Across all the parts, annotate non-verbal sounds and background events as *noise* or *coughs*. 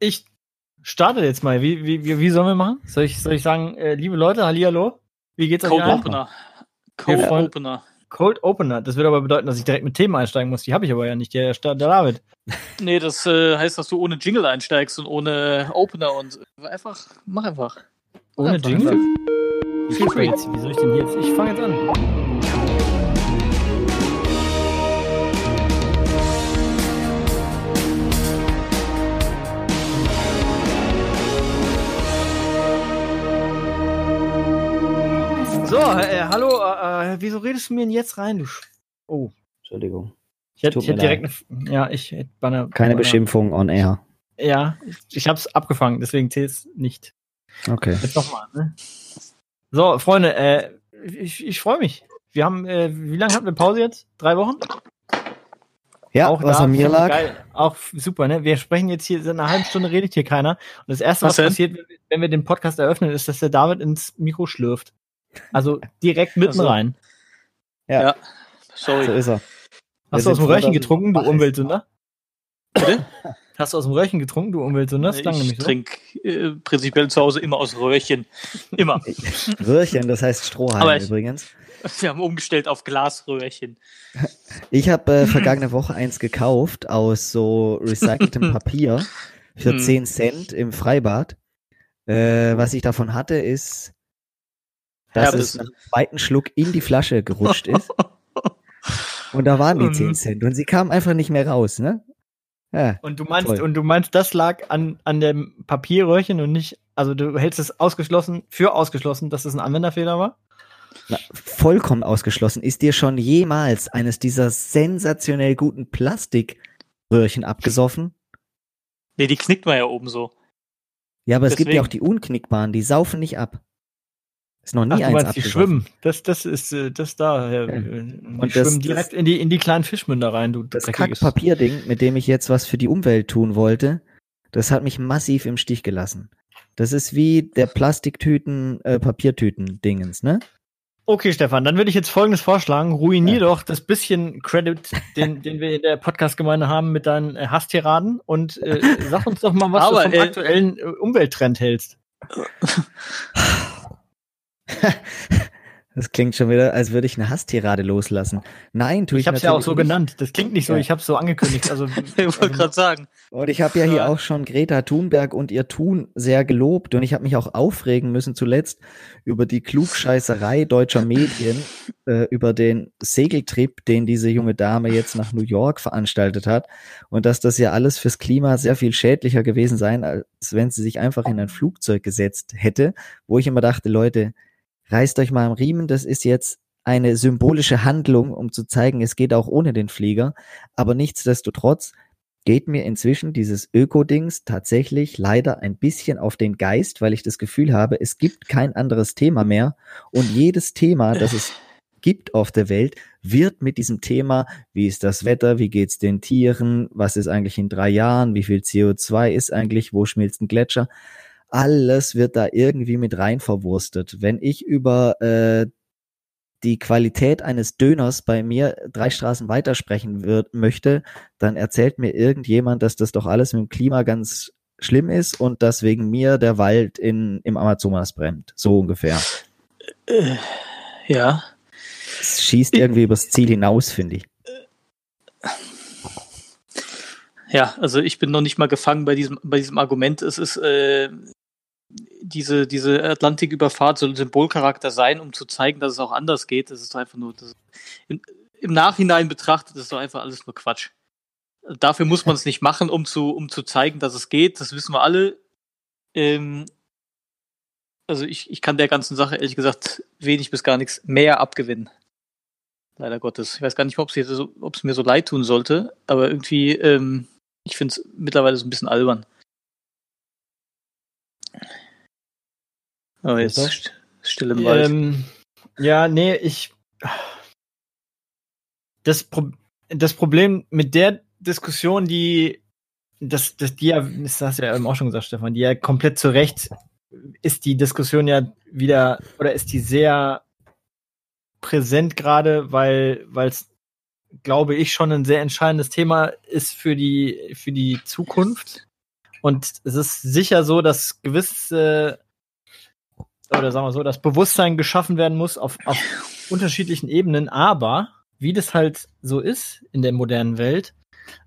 ich starte jetzt mal. Wie, wie, wie, sollen wir machen? Soll ich, soll ich sagen, äh, liebe Leute, hallihallo? Wie geht's euch Cold? Opener. Cold freuen- Opener. Cold Opener. Das würde aber bedeuten, dass ich direkt mit Themen einsteigen muss. Die habe ich aber ja nicht. Der, der David. *laughs* Nee, das äh, heißt, dass du ohne Jingle einsteigst und ohne Opener und einfach, mach einfach. Ohne Einfach, Jingle? einfach. Wie soll ich denn hier jetzt? Ich fange jetzt an. Äh, hallo, äh, äh, wieso redest du mir denn jetzt rein, du Sch Oh, Entschuldigung. ich hätte, ich hätte direkt eine, ja, ich hätte bei einer, Keine bei Beschimpfung on air. Ja, ich, ich hab's abgefangen, deswegen zählt's nicht. Okay. Jetzt nochmal, ne? So, Freunde, äh, ich, ich freue mich. Wir haben, äh, wie lange hatten wir Pause jetzt? Drei Wochen? Ja, auch was da, an mir lag. Geil. Auch super, ne? Wir sprechen jetzt hier, seit einer halben Stunde redet hier keiner. Und das erste, was, Was passiert, wenn wir- wenn wir den Podcast eröffnen, ist, dass der David ins Mikro schlürft. Also direkt mitten Ach so. rein. Ja, Ja. Sorry. so ist er. Hast du aus dem Röhrchen getrunken, du. Umweltsünder? Bitte? Hast du aus dem Röhrchen getrunken, du Umweltsünder? Ich so. trinke äh, prinzipiell zu Hause immer aus Röhrchen. Immer. *laughs* Röhrchen, das heißt Strohhalm Aber ich- übrigens. Wir haben umgestellt auf Glasröhrchen. Ich habe äh, *laughs* vergangene Woche eins gekauft aus so recyceltem *laughs* Papier für Hm. 10 Cent im Freibad. Äh, was ich davon hatte, ist, dass Herbes. es nach dem zweiten Schluck in die Flasche gerutscht ist. *laughs* Und da waren die Und- 10 Cent. Und sie kamen einfach nicht mehr raus, ne? Ja. Und du meinst, Toll. und du meinst, das lag an, an dem Papierröhrchen und nicht, also du hältst es ausgeschlossen, für ausgeschlossen, dass es ein Anwenderfehler war? Na, vollkommen ausgeschlossen. Ist dir schon jemals eines dieser sensationell guten Plastikröhrchen abgesoffen? Nee, die knickt man ja oben so. Ja, aber es gibt ja Deswegen. auch die unknickbaren, die saufen nicht ab. Ist noch nie Ach, du eins meinst die schwimmen. Das, das ist, äh, das da. Ja. Ja. äh, Die Und das- schwimmen direkt in die, in die kleinen Fischmünder rein, du Das Kackpapierding, mit dem ich jetzt was für die Umwelt tun wollte, das hat mich massiv im Stich gelassen. Das ist wie der Plastiktüten, äh, Papiertüten-Dingens, ne? Okay, Stefan, dann würde ich jetzt folgendes vorschlagen. Ruinier doch das bisschen Credit, den, den wir in der Podcast-Gemeinde haben mit deinen äh, Hasstiraden und äh, sag uns doch mal, was *laughs* Aber, du vom äh, aktuellen äh, Umwelttrend hältst. *laughs* *laughs* Das klingt schon wieder, als würde ich eine Hasstirade loslassen. Nein, tu ich, Ich habe es ja auch so nicht. genannt. Das klingt nicht so, Ja. ich habe es so angekündigt. Also, *laughs* Ich wollte gerade sagen. Und ich habe ja hier Ja. auch schon Greta Thunberg und ihr Tun sehr gelobt und ich habe mich auch aufregen müssen zuletzt über die Klugscheißerei deutscher Medien, *laughs* äh, über den Segeltrip, den diese junge Dame jetzt nach New York veranstaltet hat und dass das ja alles fürs Klima sehr viel schädlicher gewesen sein, als wenn sie sich einfach in ein Flugzeug gesetzt hätte, wo ich immer dachte, Leute, reißt euch mal am Riemen, das ist jetzt eine symbolische Handlung, um zu zeigen, es geht auch ohne den Flieger, aber nichtsdestotrotz geht mir inzwischen dieses Öko-Dings tatsächlich leider ein bisschen auf den Geist, weil ich das Gefühl habe, es gibt kein anderes Thema mehr. Und jedes Thema, das es gibt auf der Welt, wird mit diesem Thema, wie ist das Wetter, wie geht's den Tieren, was ist eigentlich in drei Jahren, wie viel CO2 ist eigentlich, wo schmilzt ein Gletscher, alles wird da irgendwie mit rein verwurstet. Wenn ich über äh, die Qualität eines Döners bei mir drei Straßen weiter sprechen wird, möchte, dann erzählt mir irgendjemand, dass das doch alles mit dem Klima ganz schlimm ist und dass wegen mir der Wald in, im Amazonas brennt. So ungefähr. Äh, ja. Es schießt irgendwie übers Ziel hinaus, finde ich. Ja, also ich bin noch nicht mal gefangen bei diesem, bei diesem Argument. Es ist äh, diese, diese Atlantiküberfahrt soll Symbolcharakter sein, um zu zeigen, dass es auch anders geht. Das ist doch einfach nur, das, im, im Nachhinein betrachtet ist doch einfach alles nur Quatsch. Dafür muss man es nicht machen, um zu, um zu zeigen, dass es geht. Das wissen wir alle. Ähm, also ich, ich kann der ganzen Sache ehrlich gesagt wenig bis gar nichts mehr abgewinnen. Leider Gottes. Ich weiß gar nicht, ob es mir so leid tun sollte, aber irgendwie, ähm, ich finde es mittlerweile so ein bisschen albern. Aber jetzt Christoph? st still im Wald. Ähm, ja, nee, ich. Das, Pro das Problem mit der Diskussion, die. Das, das, die ja, das hast du ja eben auch schon gesagt, Stefan, die ja komplett zu Recht ist die Diskussion ja wieder, oder ist die sehr präsent gerade, weil es, glaube ich, schon ein sehr entscheidendes Thema ist für die, für die Zukunft. Und es ist sicher so, dass gewisse, oder sagen wir so, das Bewusstsein geschaffen werden muss auf, auf unterschiedlichen Ebenen, aber wie das halt so ist in der modernen Welt,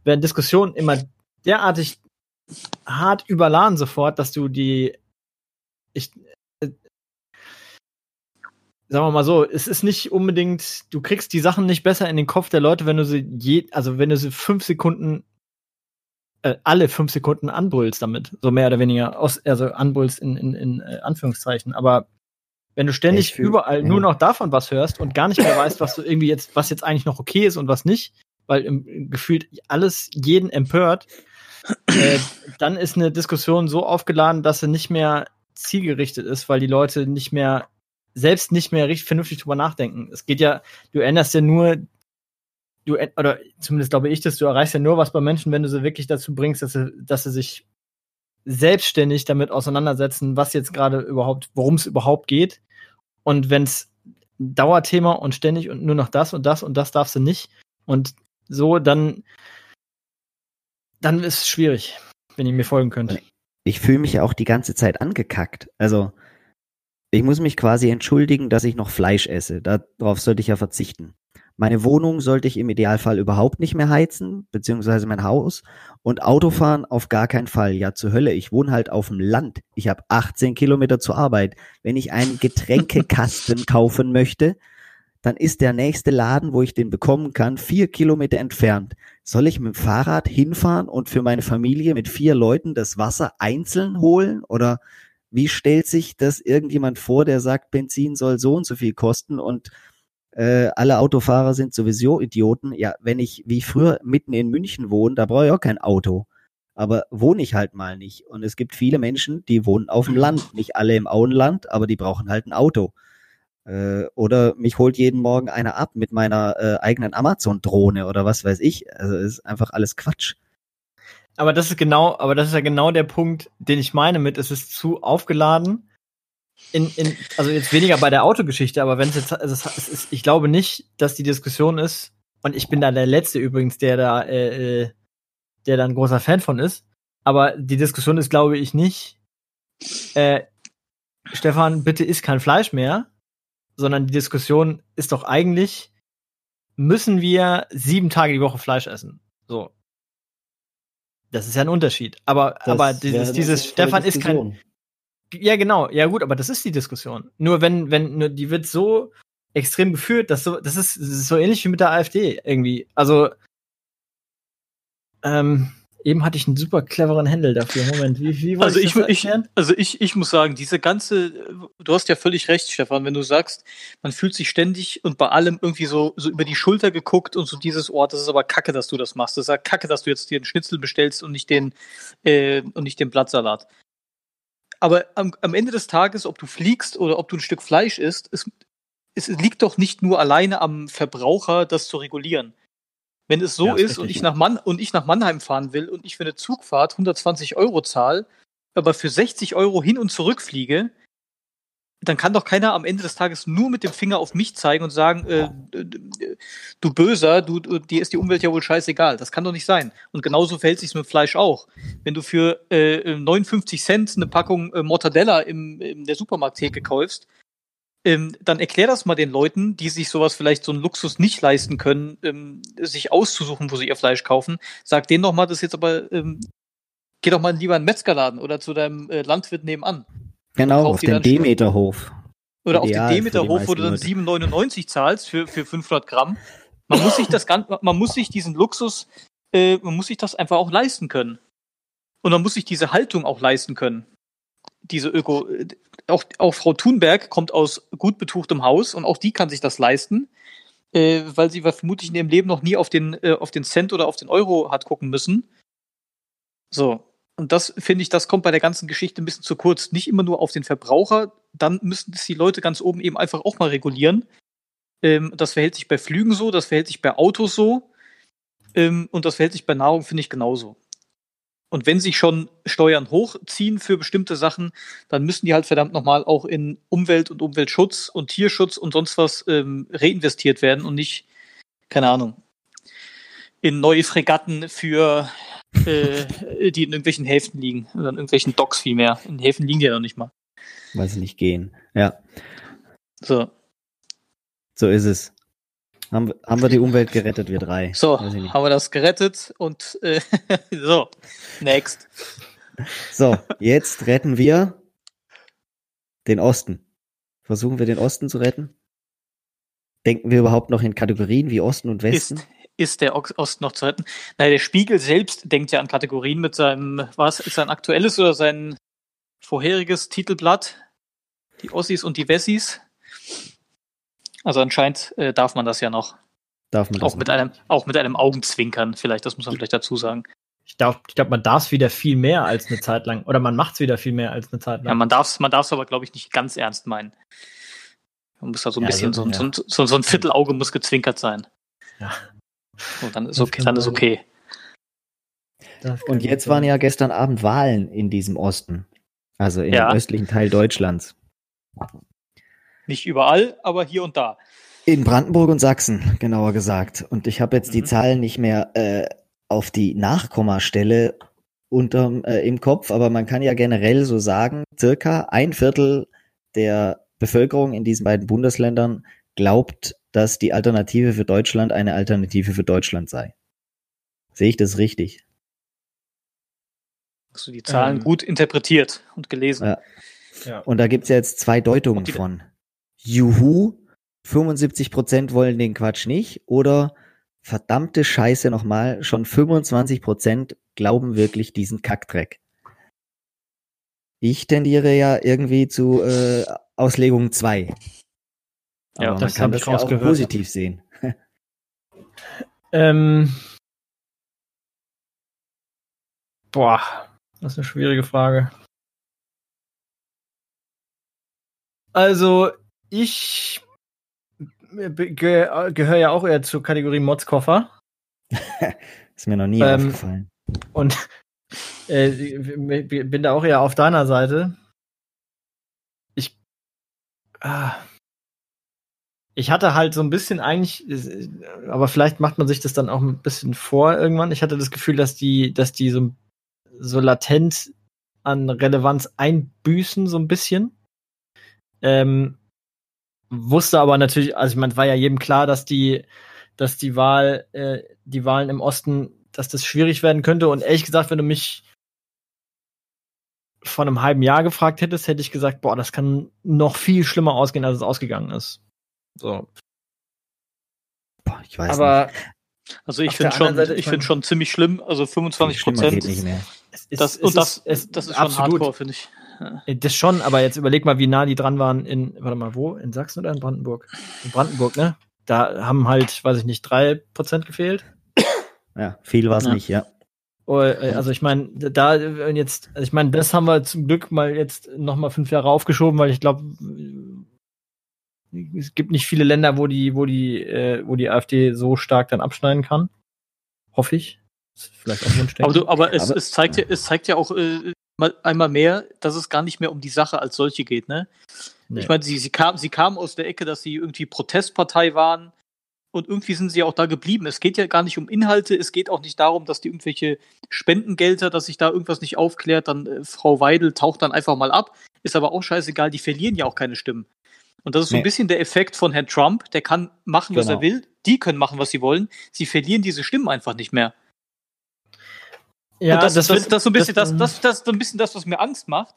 werden Diskussionen immer derartig hart überladen sofort, dass du die, ich, äh, sagen wir mal so, es ist nicht unbedingt, du kriegst die Sachen nicht besser in den Kopf der Leute, wenn du sie je, also wenn du sie fünf Sekunden, äh, alle fünf Sekunden anbrüllst damit, so mehr oder weniger, aus, also anbrüllst in, in, in äh, Anführungszeichen, aber wenn du ständig fühl, überall ja. nur noch davon was hörst und gar nicht mehr weißt, was du irgendwie jetzt, was jetzt eigentlich noch okay ist und was nicht, weil im, gefühlt alles jeden empört, äh, dann ist eine Diskussion so aufgeladen, dass sie nicht mehr zielgerichtet ist, weil die Leute nicht mehr selbst nicht mehr richtig vernünftig drüber nachdenken. Es geht ja, du änderst ja nur, du oder zumindest glaube ich, dass du erreichst ja nur was bei Menschen, wenn du sie wirklich dazu bringst, dass sie, dass sie sich selbstständig damit auseinandersetzen, was jetzt gerade überhaupt, worum es überhaupt geht. Und wenn es Dauerthema und ständig und nur noch das und das und das darfst du nicht und so, dann dann ist es schwierig, wenn ihr mir folgen könnt. Ich fühle mich ja auch die ganze Zeit angekackt. Also, ich muss mich quasi entschuldigen, dass ich noch Fleisch esse. Darauf sollte ich ja verzichten. Meine Wohnung sollte ich im Idealfall überhaupt nicht mehr heizen, beziehungsweise mein Haus. Und Autofahren auf gar keinen Fall. Ja, zur Hölle. Ich wohne halt auf dem Land. Ich habe 18 Kilometer zur Arbeit. Wenn ich einen Getränkekasten *laughs* kaufen möchte, dann ist der nächste Laden, wo ich den bekommen kann, vier Kilometer entfernt. Soll ich mit dem Fahrrad hinfahren und für meine Familie mit vier Leuten das Wasser einzeln holen? Oder wie stellt sich das irgendjemand vor, der sagt, Benzin soll so und so viel kosten und äh, alle Autofahrer sind sowieso Idioten? Ja, wenn ich wie früher mitten in München wohne, da brauche ich auch kein Auto. Aber wohne ich halt mal nicht. Und es gibt viele Menschen, die wohnen auf dem Land. Nicht alle im Auenland, aber die brauchen halt ein Auto. Äh, oder mich holt jeden Morgen einer ab mit meiner äh, eigenen Amazon-Drohne oder was weiß ich. Also ist einfach alles Quatsch. Aber das ist genau, aber das ist ja genau der Punkt, den ich meine mit, es ist zu aufgeladen. In, in, also jetzt weniger bei der Autogeschichte, aber wenn es jetzt, also es ist, ich glaube nicht, dass die Diskussion ist, und ich bin da der Letzte übrigens, der da, äh, äh der da ein großer Fan von ist, aber die Diskussion ist, glaube ich, nicht, äh, Stefan, bitte isst kein Fleisch mehr, sondern die Diskussion ist doch eigentlich, müssen wir sieben Tage die Woche Fleisch essen? So. Das ist ja ein Unterschied. Aber, das aber dieses, dieses Stefan ist kein. Ja, genau. Ja, gut, aber das ist die Diskussion. Nur wenn, wenn, nur die wird so extrem geführt, dass so, das ist, das ist so ähnlich wie mit der AfD irgendwie. Also, ähm, Eben hatte ich einen super cleveren Händel dafür. Moment, wie, wie also ich, ich, also ich, ich muss sagen, diese ganze, du hast ja völlig recht, Stefan, wenn du sagst, man fühlt sich ständig und bei allem irgendwie so, so über die Schulter geguckt und so dieses Ort, das ist aber kacke, dass du das machst. Das ist ja kacke, dass du jetzt dir einen Schnitzel bestellst und nicht den, äh, und nicht den Blattsalat. Aber am, am Ende des Tages, ob du fliegst oder ob du ein Stück Fleisch isst, es, es liegt doch nicht nur alleine am Verbraucher, das zu regulieren. Wenn es so ja, ist, und ich, nach Mann, und ich nach Mannheim fahren will und ich für eine Zugfahrt 120 Euro zahle, aber für 60 Euro hin und zurück fliege, dann kann doch keiner am Ende des Tages nur mit dem Finger auf mich zeigen und sagen, äh, du Böser, du, dir ist die Umwelt ja wohl scheißegal. Das kann doch nicht sein. Und genauso verhält sich mit Fleisch auch. Wenn du für äh, 59 Cent eine Packung äh, Mortadella im, in der Supermarkttheke kaufst, ähm, dann erklär das mal den Leuten, die sich sowas vielleicht so einen Luxus nicht leisten können, ähm, sich auszusuchen, wo sie ihr Fleisch kaufen. Sag denen doch mal, das jetzt aber, ähm, geh doch mal lieber in den Metzgerladen oder zu deinem äh, Landwirt nebenan. Genau, auf den Demeterhof. Oder auf den Demeterhof, wo du dann 7,99 zahlst für, für 500 Gramm. Man muss sich das ganz, man muss sich diesen Luxus, äh, man muss sich das einfach auch leisten können. Und man muss sich diese Haltung auch leisten können diese Öko, auch, auch Frau Thunberg kommt aus gut betuchtem Haus und auch die kann sich das leisten, äh, weil sie vermutlich in ihrem Leben noch nie auf den, äh, auf den Cent oder auf den Euro hat gucken müssen. So. Und das finde ich, das kommt bei der ganzen Geschichte ein bisschen zu kurz. Nicht immer nur auf den Verbraucher, dann müssen es die Leute ganz oben eben einfach auch mal regulieren. Ähm, das verhält sich bei Flügen so, das verhält sich bei Autos so. Ähm, und das verhält sich bei Nahrung, finde ich, genauso. Und wenn sich schon Steuern hochziehen für bestimmte Sachen, dann müssen die halt verdammt nochmal auch in Umwelt und Umweltschutz und Tierschutz und sonst was ähm, reinvestiert werden und nicht, keine Ahnung, in neue Fregatten für äh, die in irgendwelchen Häfen liegen. Oder in irgendwelchen Docks vielmehr. In Häfen liegen die ja noch nicht mal. Weil sie nicht gehen. Ja, So, so ist es. Haben, wir- haben wir die Umwelt gerettet, wir drei. so haben wir das gerettet und äh, *laughs* so, next. So, jetzt retten wir den Osten. Versuchen wir den Osten zu retten? Denken wir überhaupt noch in Kategorien wie Osten und Westen? Ist, ist der Osten noch zu retten? Nein, der Spiegel selbst denkt ja an Kategorien mit seinem, was ist sein aktuelles oder sein vorheriges Titelblatt? Die Ossis und die Wessis. Also anscheinend äh, darf man das ja noch. Darf man das Auch mit einem, auch mit einem Augenzwinkern, vielleicht, das muss man vielleicht dazu sagen. Ich glaube, ich glaub, man darf es wieder viel mehr als eine Zeit lang. Oder man macht es wieder viel mehr als eine Zeit lang. Ja, man darf es man darf's aber, glaube ich, nicht ganz ernst meinen. Man muss da so ein Ja, bisschen, also, so, ja. so, so, so ein Viertelauge muss gezwinkert sein. Ja. So, dann ist okay. Dann ist okay. Und jetzt waren ja gestern Abend Wahlen in diesem Osten. Also in Ja. östlichen Teil Deutschlands. Nicht überall, aber hier und da. In Brandenburg und Sachsen, genauer gesagt. Und ich habe jetzt die Mhm. Zahlen nicht mehr äh, auf die Nachkommastelle unterm, äh, im Kopf, aber man kann ja generell so sagen, circa ein Viertel der Bevölkerung in diesen beiden Bundesländern glaubt, dass die Alternative für Deutschland eine Alternative für Deutschland sei. Sehe ich das richtig? Hast du die Zahlen Ähm. gut interpretiert und gelesen? Ja. Ja. Und da gibt's ja jetzt zwei Deutungen von. Juhu, 75 Prozent wollen den Quatsch nicht oder verdammte Scheiße nochmal, schon 25 Prozent glauben wirklich diesen Kackdreck. Ich tendiere ja irgendwie zu äh, Auslegung 2. Ja, Aber man das kann das ich ja auch rausgehört. positiv sehen. Ähm, boah, das ist eine schwierige Frage. Also, ich ge gehöre ja auch eher zur Kategorie Motzkoffer. *laughs* Ist mir noch nie Ähm, aufgefallen. Und *laughs* äh, bin da auch eher auf deiner Seite. Ich, ah, ich hatte halt so ein bisschen eigentlich, aber vielleicht macht man sich das dann auch ein bisschen vor irgendwann. Ich hatte das Gefühl, dass die, dass die so, so latent an Relevanz einbüßen, so ein bisschen. Ähm, wusste aber natürlich, also ich meine, war ja jedem klar, dass die, dass die Wahl, äh, die Wahlen im Osten, dass das schwierig werden könnte. Und ehrlich gesagt, wenn du mich vor einem halben Jahr gefragt hättest, hätte ich gesagt, boah, das kann noch viel schlimmer ausgehen, als es ausgegangen ist. So. Boah, ich weiß Aber Also ich finde schon, ich finde schon ziemlich schlimm. Also nicht. 25 Schlimmer Prozent. nicht es Das, es und das, ist, es, das ist schon absolut. hardcore, finde ich. Das schon, aber jetzt überleg mal, wie nah die dran waren in, warte mal, wo? In Sachsen oder in Brandenburg? In Brandenburg, ne? Da haben halt, weiß ich nicht, drei Prozent gefehlt. *coughs* Ja, viel war's Ja. nicht, ja. Oh, äh, Also ich meine, da äh, jetzt, also ich meine, das haben wir zum Glück mal jetzt noch mal fünf Jahre aufgeschoben, weil ich glaube, es gibt nicht viele Länder, wo die, wo die, äh, wo die AfD so stark dann abschneiden kann. Hoffe ich. Vielleicht auch Wunschdenken. Aber, du, aber, es, Aber- es, zeigt ja, es zeigt ja auch äh, mal, einmal mehr, dass es gar nicht mehr um die Sache als solche geht. Ne? Nee. Ich meine, sie, sie, kam, sie kamen aus der Ecke, dass sie irgendwie Protestpartei waren und irgendwie sind sie auch da geblieben. Es geht ja gar nicht um Inhalte, es geht auch nicht darum, dass die irgendwelche Spendengelder, dass sich da irgendwas nicht aufklärt, dann äh, Frau Weidel taucht dann einfach mal ab. Ist aber auch scheißegal, die verlieren ja auch keine Stimmen. Und das ist so ein Nee. bisschen der Effekt von Herrn Trump, der kann machen, was Genau. er will, die können machen, was sie wollen, sie verlieren diese Stimmen einfach nicht mehr. ja, und das, das, das, wird- das, ist so ein bisschen das, das, das, ist so ein bisschen das, was mir Angst macht.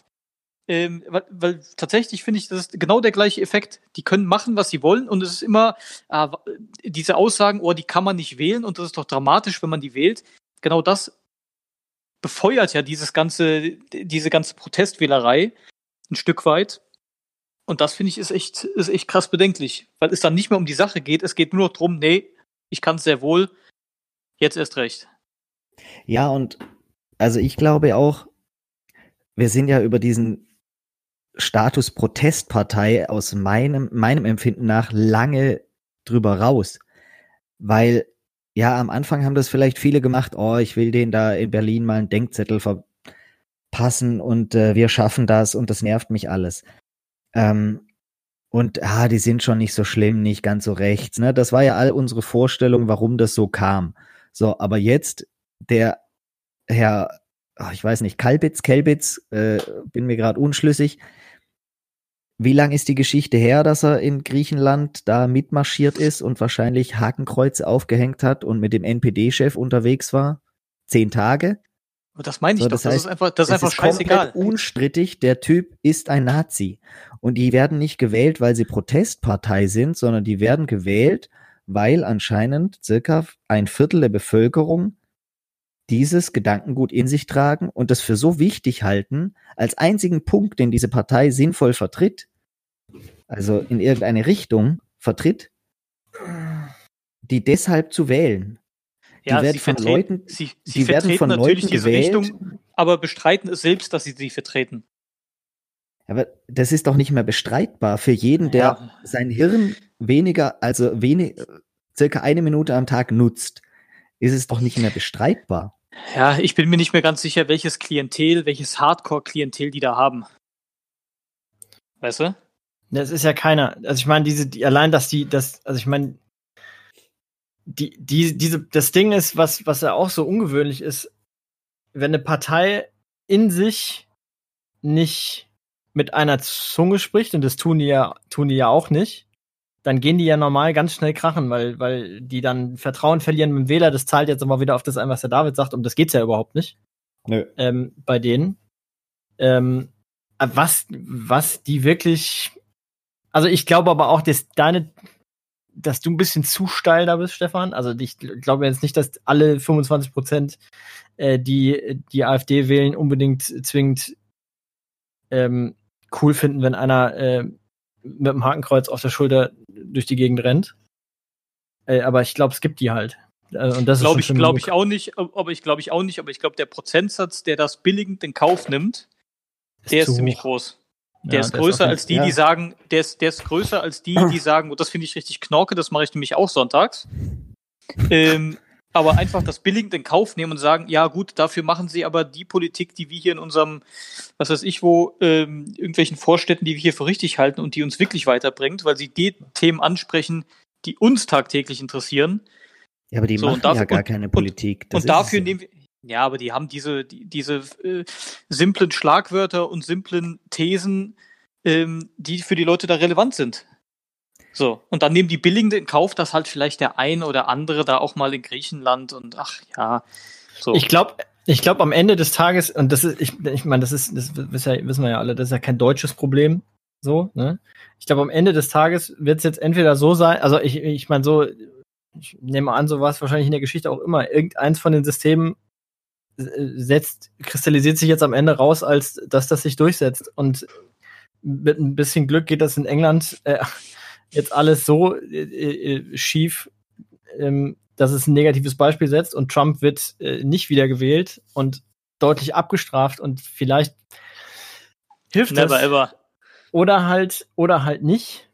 Ähm, weil, weil tatsächlich finde ich, das ist genau der gleiche Effekt. Die können machen, was sie wollen, und es ist immer äh, diese Aussagen, oh, die kann man nicht wählen, und das ist doch dramatisch, wenn man die wählt. Genau das befeuert ja dieses ganze, diese ganze Protestwählerei ein Stück weit. Und das finde ich ist echt, ist echt krass bedenklich, weil es dann nicht mehr um die Sache geht. Es geht nur noch drum, nee, ich kann es sehr wohl, jetzt erst recht. Ja, und also ich glaube auch, wir sind ja über diesen Status Protestpartei aus meinem, meinem Empfinden nach lange drüber raus. Weil, ja, am Anfang haben das vielleicht viele gemacht, oh, ich will den da in Berlin mal einen Denkzettel verpassen und äh, wir schaffen das und das nervt mich alles. Ähm, und ah, die sind schon nicht so schlimm, nicht ganz so rechts. Ne? Das war ja all unsere Vorstellung, warum das so kam. So, aber jetzt der Herr, ach, ich weiß nicht, Kalbitz, Kelbitz, äh, bin mir gerade unschlüssig. Wie lang ist die Geschichte her, dass er in Griechenland da mitmarschiert ist und wahrscheinlich Hakenkreuze aufgehängt hat und mit dem NPD-Chef unterwegs war? Zehn Tage? Und das meine ich So, doch. das Das, heißt, ist einfach, das ist es einfach scheißegal. komplett unstrittig, der Typ ist ein Nazi. Und die werden nicht gewählt, weil sie Protestpartei sind, sondern die werden gewählt, weil anscheinend circa ein Viertel der Bevölkerung dieses Gedankengut in sich tragen und das für so wichtig halten, als einzigen Punkt, den diese Partei sinnvoll vertritt, also in irgendeine Richtung vertritt, die deshalb zu wählen. Die Ja, werden sie von Leuten, Sie, sie die werden vertreten von natürlich Leuten diese gewählt, Richtung, aber bestreiten es selbst, dass sie sie vertreten. Aber das ist doch nicht mehr bestreitbar für jeden, der Ja. sein Hirn weniger, also wenig, circa eine Minute am Tag nutzt, ist es doch nicht mehr bestreitbar. Ja, ich bin mir nicht mehr ganz sicher, welches Klientel, welches Hardcore-Klientel die da haben. Weißt du? Das ist ja keiner. Also ich meine, diese, die, allein, dass die, das, also ich meine, die, die, diese, das Ding ist, was, was ja auch so ungewöhnlich ist, wenn eine Partei in sich nicht mit einer Zunge spricht, und das tun die ja, tun die ja auch nicht, dann gehen die ja normal ganz schnell krachen, weil, weil die dann Vertrauen verlieren mit dem Wähler. Das zahlt jetzt immer wieder auf das ein, was der David sagt, um das geht's ja überhaupt nicht Nö. ähm, bei denen. Ähm, was, was die wirklich, also ich glaube aber auch, dass deine, dass du ein bisschen zu steil da bist, Stefan. Also ich gl- glaube jetzt nicht, dass alle 25 Prozent, äh, die die AfD wählen, unbedingt zwingend ähm, cool finden, wenn einer äh, mit dem Hakenkreuz auf der Schulter durch die Gegend rennt. Äh, aber ich glaube, es gibt die halt. Äh, und das Glaube ist ich, glaube ich auch nicht, aber ich glaube ich auch nicht, aber ich glaube, der Prozentsatz, der das billigend in Kauf nimmt, der ist ziemlich hoch. groß. Ja, Der ist auf größer jeden- als die, ja. die sagen, der ist, der ist größer als die, die sagen, und das finde ich richtig knorke, das mache ich nämlich auch sonntags. Ähm, aber einfach das billigend in Kauf nehmen und sagen, ja gut, dafür machen sie aber die Politik, die wir hier in unserem, was weiß ich wo, ähm, irgendwelchen Vorstädten, die wir hier für richtig halten und die uns wirklich weiterbringt, weil sie die Themen ansprechen, die uns tagtäglich interessieren. Ja, aber die So, machen dafür- ja gar und- keine Politik. Das und ist dafür nehmen wir, ja, aber die haben diese, die, diese äh, simplen Schlagwörter und simplen Thesen, ähm, die für die Leute da relevant sind. So, und dann nehmen die billigend in Kauf, dass halt vielleicht der ein oder andere da auch mal in Griechenland und ach ja, so. Ich glaube, ich glaube am Ende des Tages, und das ist, ich, ich meine, das ist, das wissen, wir ja alle, das ist ja kein deutsches Problem. So, ne? Ich glaube, am Ende des Tages wird es jetzt entweder so sein, also ich, ich meine, so, ich nehme an, so war es wahrscheinlich in der Geschichte auch immer. Irgendeins von den Systemen setzt, kristallisiert sich jetzt am Ende raus, als dass das sich durchsetzt. Und mit ein bisschen Glück geht das in England äh, jetzt alles so äh, äh, schief, ähm, dass es ein negatives Beispiel setzt und Trump wird äh, nicht wiedergewählt und deutlich abgestraft und vielleicht hilft Never das ever. oder halt oder halt nicht.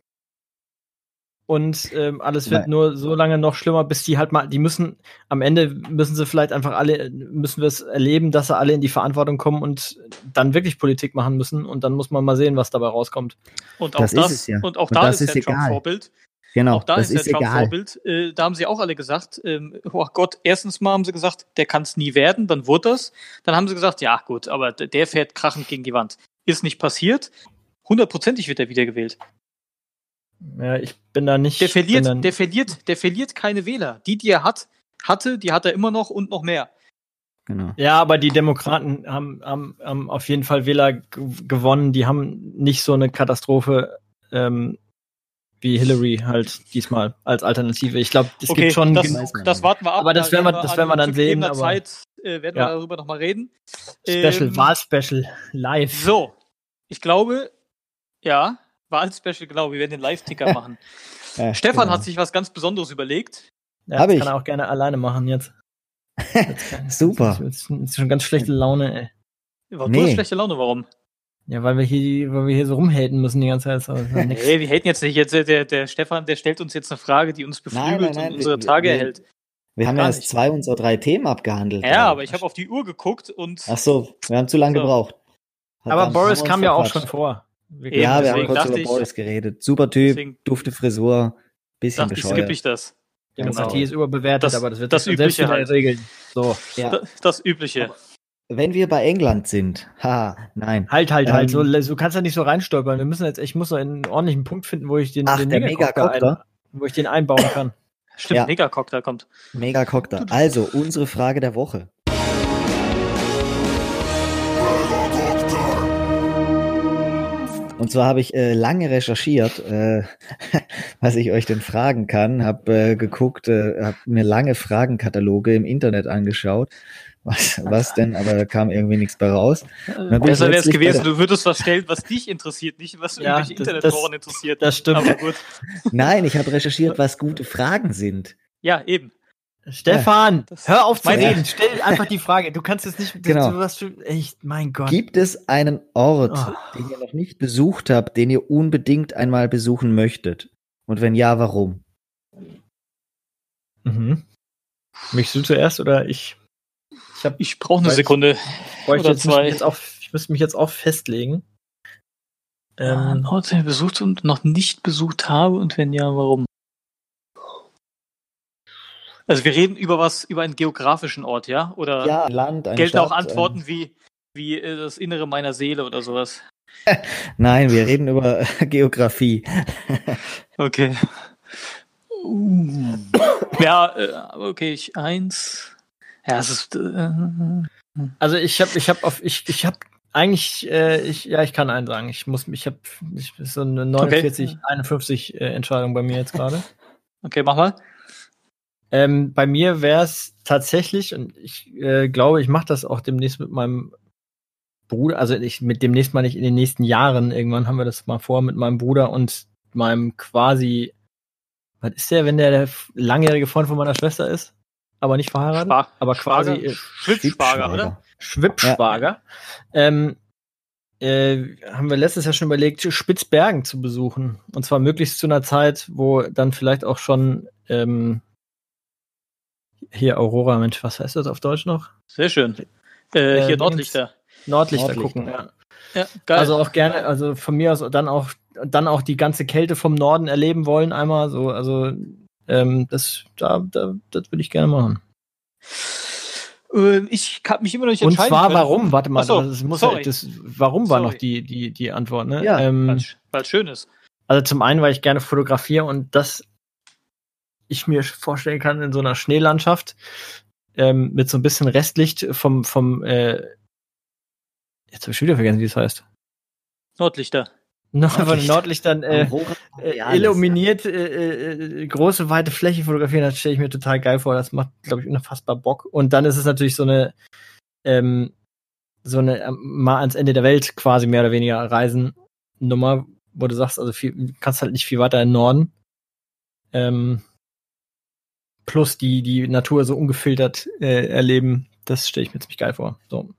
Und ähm, alles wird Nein. nur so lange noch schlimmer, bis die halt mal, die müssen, am Ende müssen sie vielleicht einfach alle, müssen wir es erleben, dass sie alle in die Verantwortung kommen und dann wirklich Politik machen müssen und dann muss man mal sehen, was dabei rauskommt. Und auch Das das, ist es ja. und auch Und da das ist, ist der Trump. Vorbild. Genau, auch da das ist, ist der Trump egal. Vorbild. Äh, da haben sie auch alle gesagt, ähm, oh Gott, erstens mal haben sie gesagt, der kann es nie werden, dann wurde das. Dann haben sie gesagt, ja gut, aber der fährt krachend gegen die Wand. Ist nicht passiert. Hundertprozentig wird er wiedergewählt. Ja, ich bin da nicht. Der verliert, dann, der verliert, der verliert keine Wähler. Die, die er hat, hatte, die hat er immer noch und noch mehr. Genau. Ja, aber die Demokraten haben, haben, haben auf jeden Fall Wähler gewonnen. Die haben nicht so eine Katastrophe ähm, wie Hillary halt diesmal als Alternative. Ich glaube, es gibt schon. das, das warten wir ab. Aber das Da werden wir- das werden wir dann sehen, aber- Zeit äh, werden Ja. wir darüber nochmal reden. Special, Ähm, Wahlspecial, live. So, ich glaube, ja, Wahlspecial, genau, wir werden den Live-Ticker *laughs* machen. Ja, Stefan genau. hat sich was ganz Besonderes überlegt. Ja, Hab das ich. kann er auch gerne alleine machen jetzt. *laughs* Jetzt Super. Das ist, schon ganz schlechte Laune, ey. War Du Nee. hast schlechte Laune, warum? Ja, weil wir hier, weil wir hier so rumhaten müssen die ganze Zeit. Nix. Nee, wir hätten jetzt nicht. Jetzt, der, der, der Stefan, der stellt uns jetzt eine Frage, die uns beflügelt Nein, nein, nein, und unsere wir- Tage wir- erhält. Wir haben ja erst zwei unserer drei Themen abgehandelt. Ja, aber ich habe auf die Uhr geguckt und Ach so, wir haben zu lange So. gebraucht. Hat Aber Boris kam ja auch schon vor. Wir Ja, wir haben kurz über ich- Boris geredet. Super Typ, deswegen dufte Frisur, bisschen dachte ich, bescheuert. skippe ich das. Demokratie Genau. ist überbewertet, Das- aber das wird das selbst Übliche wieder halt. regeln. So. Ja. Das, das Übliche. Wenn wir bei England sind, *laughs* haha, nein. Halt, halt, halt. So, Ähm, so kannst du nicht so reinstolpern. Wir müssen jetzt, ich muss noch einen ordentlichen Punkt finden, wo ich den, Ach, den der Megacopter Megacopter. ein, wo ich den einbauen kann. Stimmt, Ja. Megacocktail kommt. Mega Cocktail. Also, unsere Frage der Woche. Und zwar habe ich äh, lange recherchiert, äh, *laughs* was ich euch denn fragen kann. Habe äh, geguckt, äh, habe mir lange Fragenkataloge im Internet angeschaut. Was, was denn? Aber da kam irgendwie nichts bei raus. Ich Besser wäre es gewesen, du würdest was stellen, was dich interessiert, nicht was Ja, irgendwelche Internetforen interessiert. Das stimmt. Aber gut. Nein, ich habe recherchiert, was gute Fragen sind. Ja, eben. Stefan, das- hör auf zu Meine- reden. Stell einfach die Frage. Du kannst es nicht. Genau. Du, was für, echt, mein Gott. Gibt es einen Ort, Oh. den ihr noch nicht besucht habt, den ihr unbedingt einmal besuchen möchtet? Und wenn ja, warum? Mhm. Möchtest du zuerst oder ich? Ich hab, Ich brauche eine Weiß- Sekunde. Oder jetzt, zwei. mich jetzt auch, ich müsste mich jetzt auch festlegen. Ein Ähm, Ort, den ich besucht und noch nicht besucht habe und wenn ja, warum? Also wir reden über was, über einen geografischen Ort, ja? Oder Ja, ein Land, eine gelten Stadt, auch Antworten wie, wie äh, das Innere meiner Seele oder sowas? Ein, *laughs* nein, wir reden über *laughs* Geografie. *laughs* Okay. Uh. Ja, äh, okay, ich eins. Ja, es ist. Äh, also ich habe, ich habe auf, ich, ich habe eigentlich, äh, ich, ja, ich kann einen sagen. Ich muss, ich habe, so eine 49, 51 äh, Entscheidung bei mir jetzt gerade. okay, mach mal. Ähm, bei mir wäre es tatsächlich, und ich äh, glaube, ich mache das auch demnächst mit meinem Bruder, also ich mit demnächst mal nicht in den nächsten Jahren, irgendwann haben wir das mal vor mit meinem Bruder und meinem quasi, was ist der, wenn der der langjährige Freund von meiner Schwester ist, aber nicht verheiratet, Spar aber quasi äh, Schwippsparger, oder? Schwippschwager, ähm, äh, haben wir letztes Jahr schon überlegt, Spitzbergen zu besuchen. Und zwar möglichst zu einer Zeit, wo dann vielleicht auch schon ähm, hier Aurora, Mensch, was heißt das auf Deutsch noch? Sehr schön. Äh, Äh, hier Nordlichter. Nordlichter, Nordlichter. gucken, ja. Ja, geil. Also auch gerne, also von mir aus dann auch dann auch die ganze Kälte vom Norden erleben wollen, einmal so, also ähm, das, da, da, das würde ich gerne machen. Ähm, ich kann mich immer noch nicht Und entscheiden. zwar können. warum? Warte mal, so, das muss sorry. das, warum war Sorry. noch die, die, die Antwort, ne? Ja, ähm, Weil's- weil's schön ist. Also zum einen, weil ich gerne fotografiere und das ich mir vorstellen kann in so einer Schneelandschaft ähm, mit so ein bisschen Restlicht vom vom äh, jetzt habe ich wieder vergessen, wie es heißt. Nordlichter. Noch von den. Nordlichtern äh, äh, illuminiert äh, äh, große weite Fläche fotografieren, das stelle ich mir total geil vor. Das macht, glaube ich, unfassbar Bock. Und dann ist es natürlich so eine ähm, so eine ähm, mal ans Ende der Welt quasi mehr oder weniger reisen Nummer, wo du sagst, also viel, du kannst halt nicht viel weiter in den Norden. Ähm, plus die die Natur so ungefiltert äh, erleben, das stelle ich mir ziemlich geil vor. So.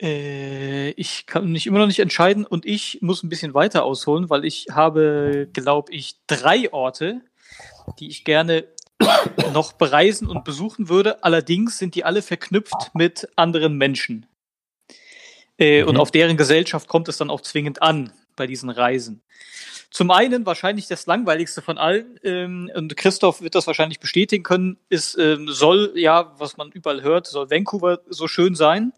Äh, ich kann mich immer noch nicht entscheiden und ich muss ein bisschen weiter ausholen, weil ich habe, glaube ich, drei Orte, die ich gerne *coughs* noch bereisen und besuchen würde. Allerdings sind die alle verknüpft mit anderen Menschen. Äh, Und Mhm. auf deren Gesellschaft kommt es dann auch zwingend an bei diesen Reisen. Zum einen wahrscheinlich das langweiligste von allen, ähm, und Christoph wird das wahrscheinlich bestätigen können, ist, ähm, soll, ja, was man überall hört, soll Vancouver so schön sein.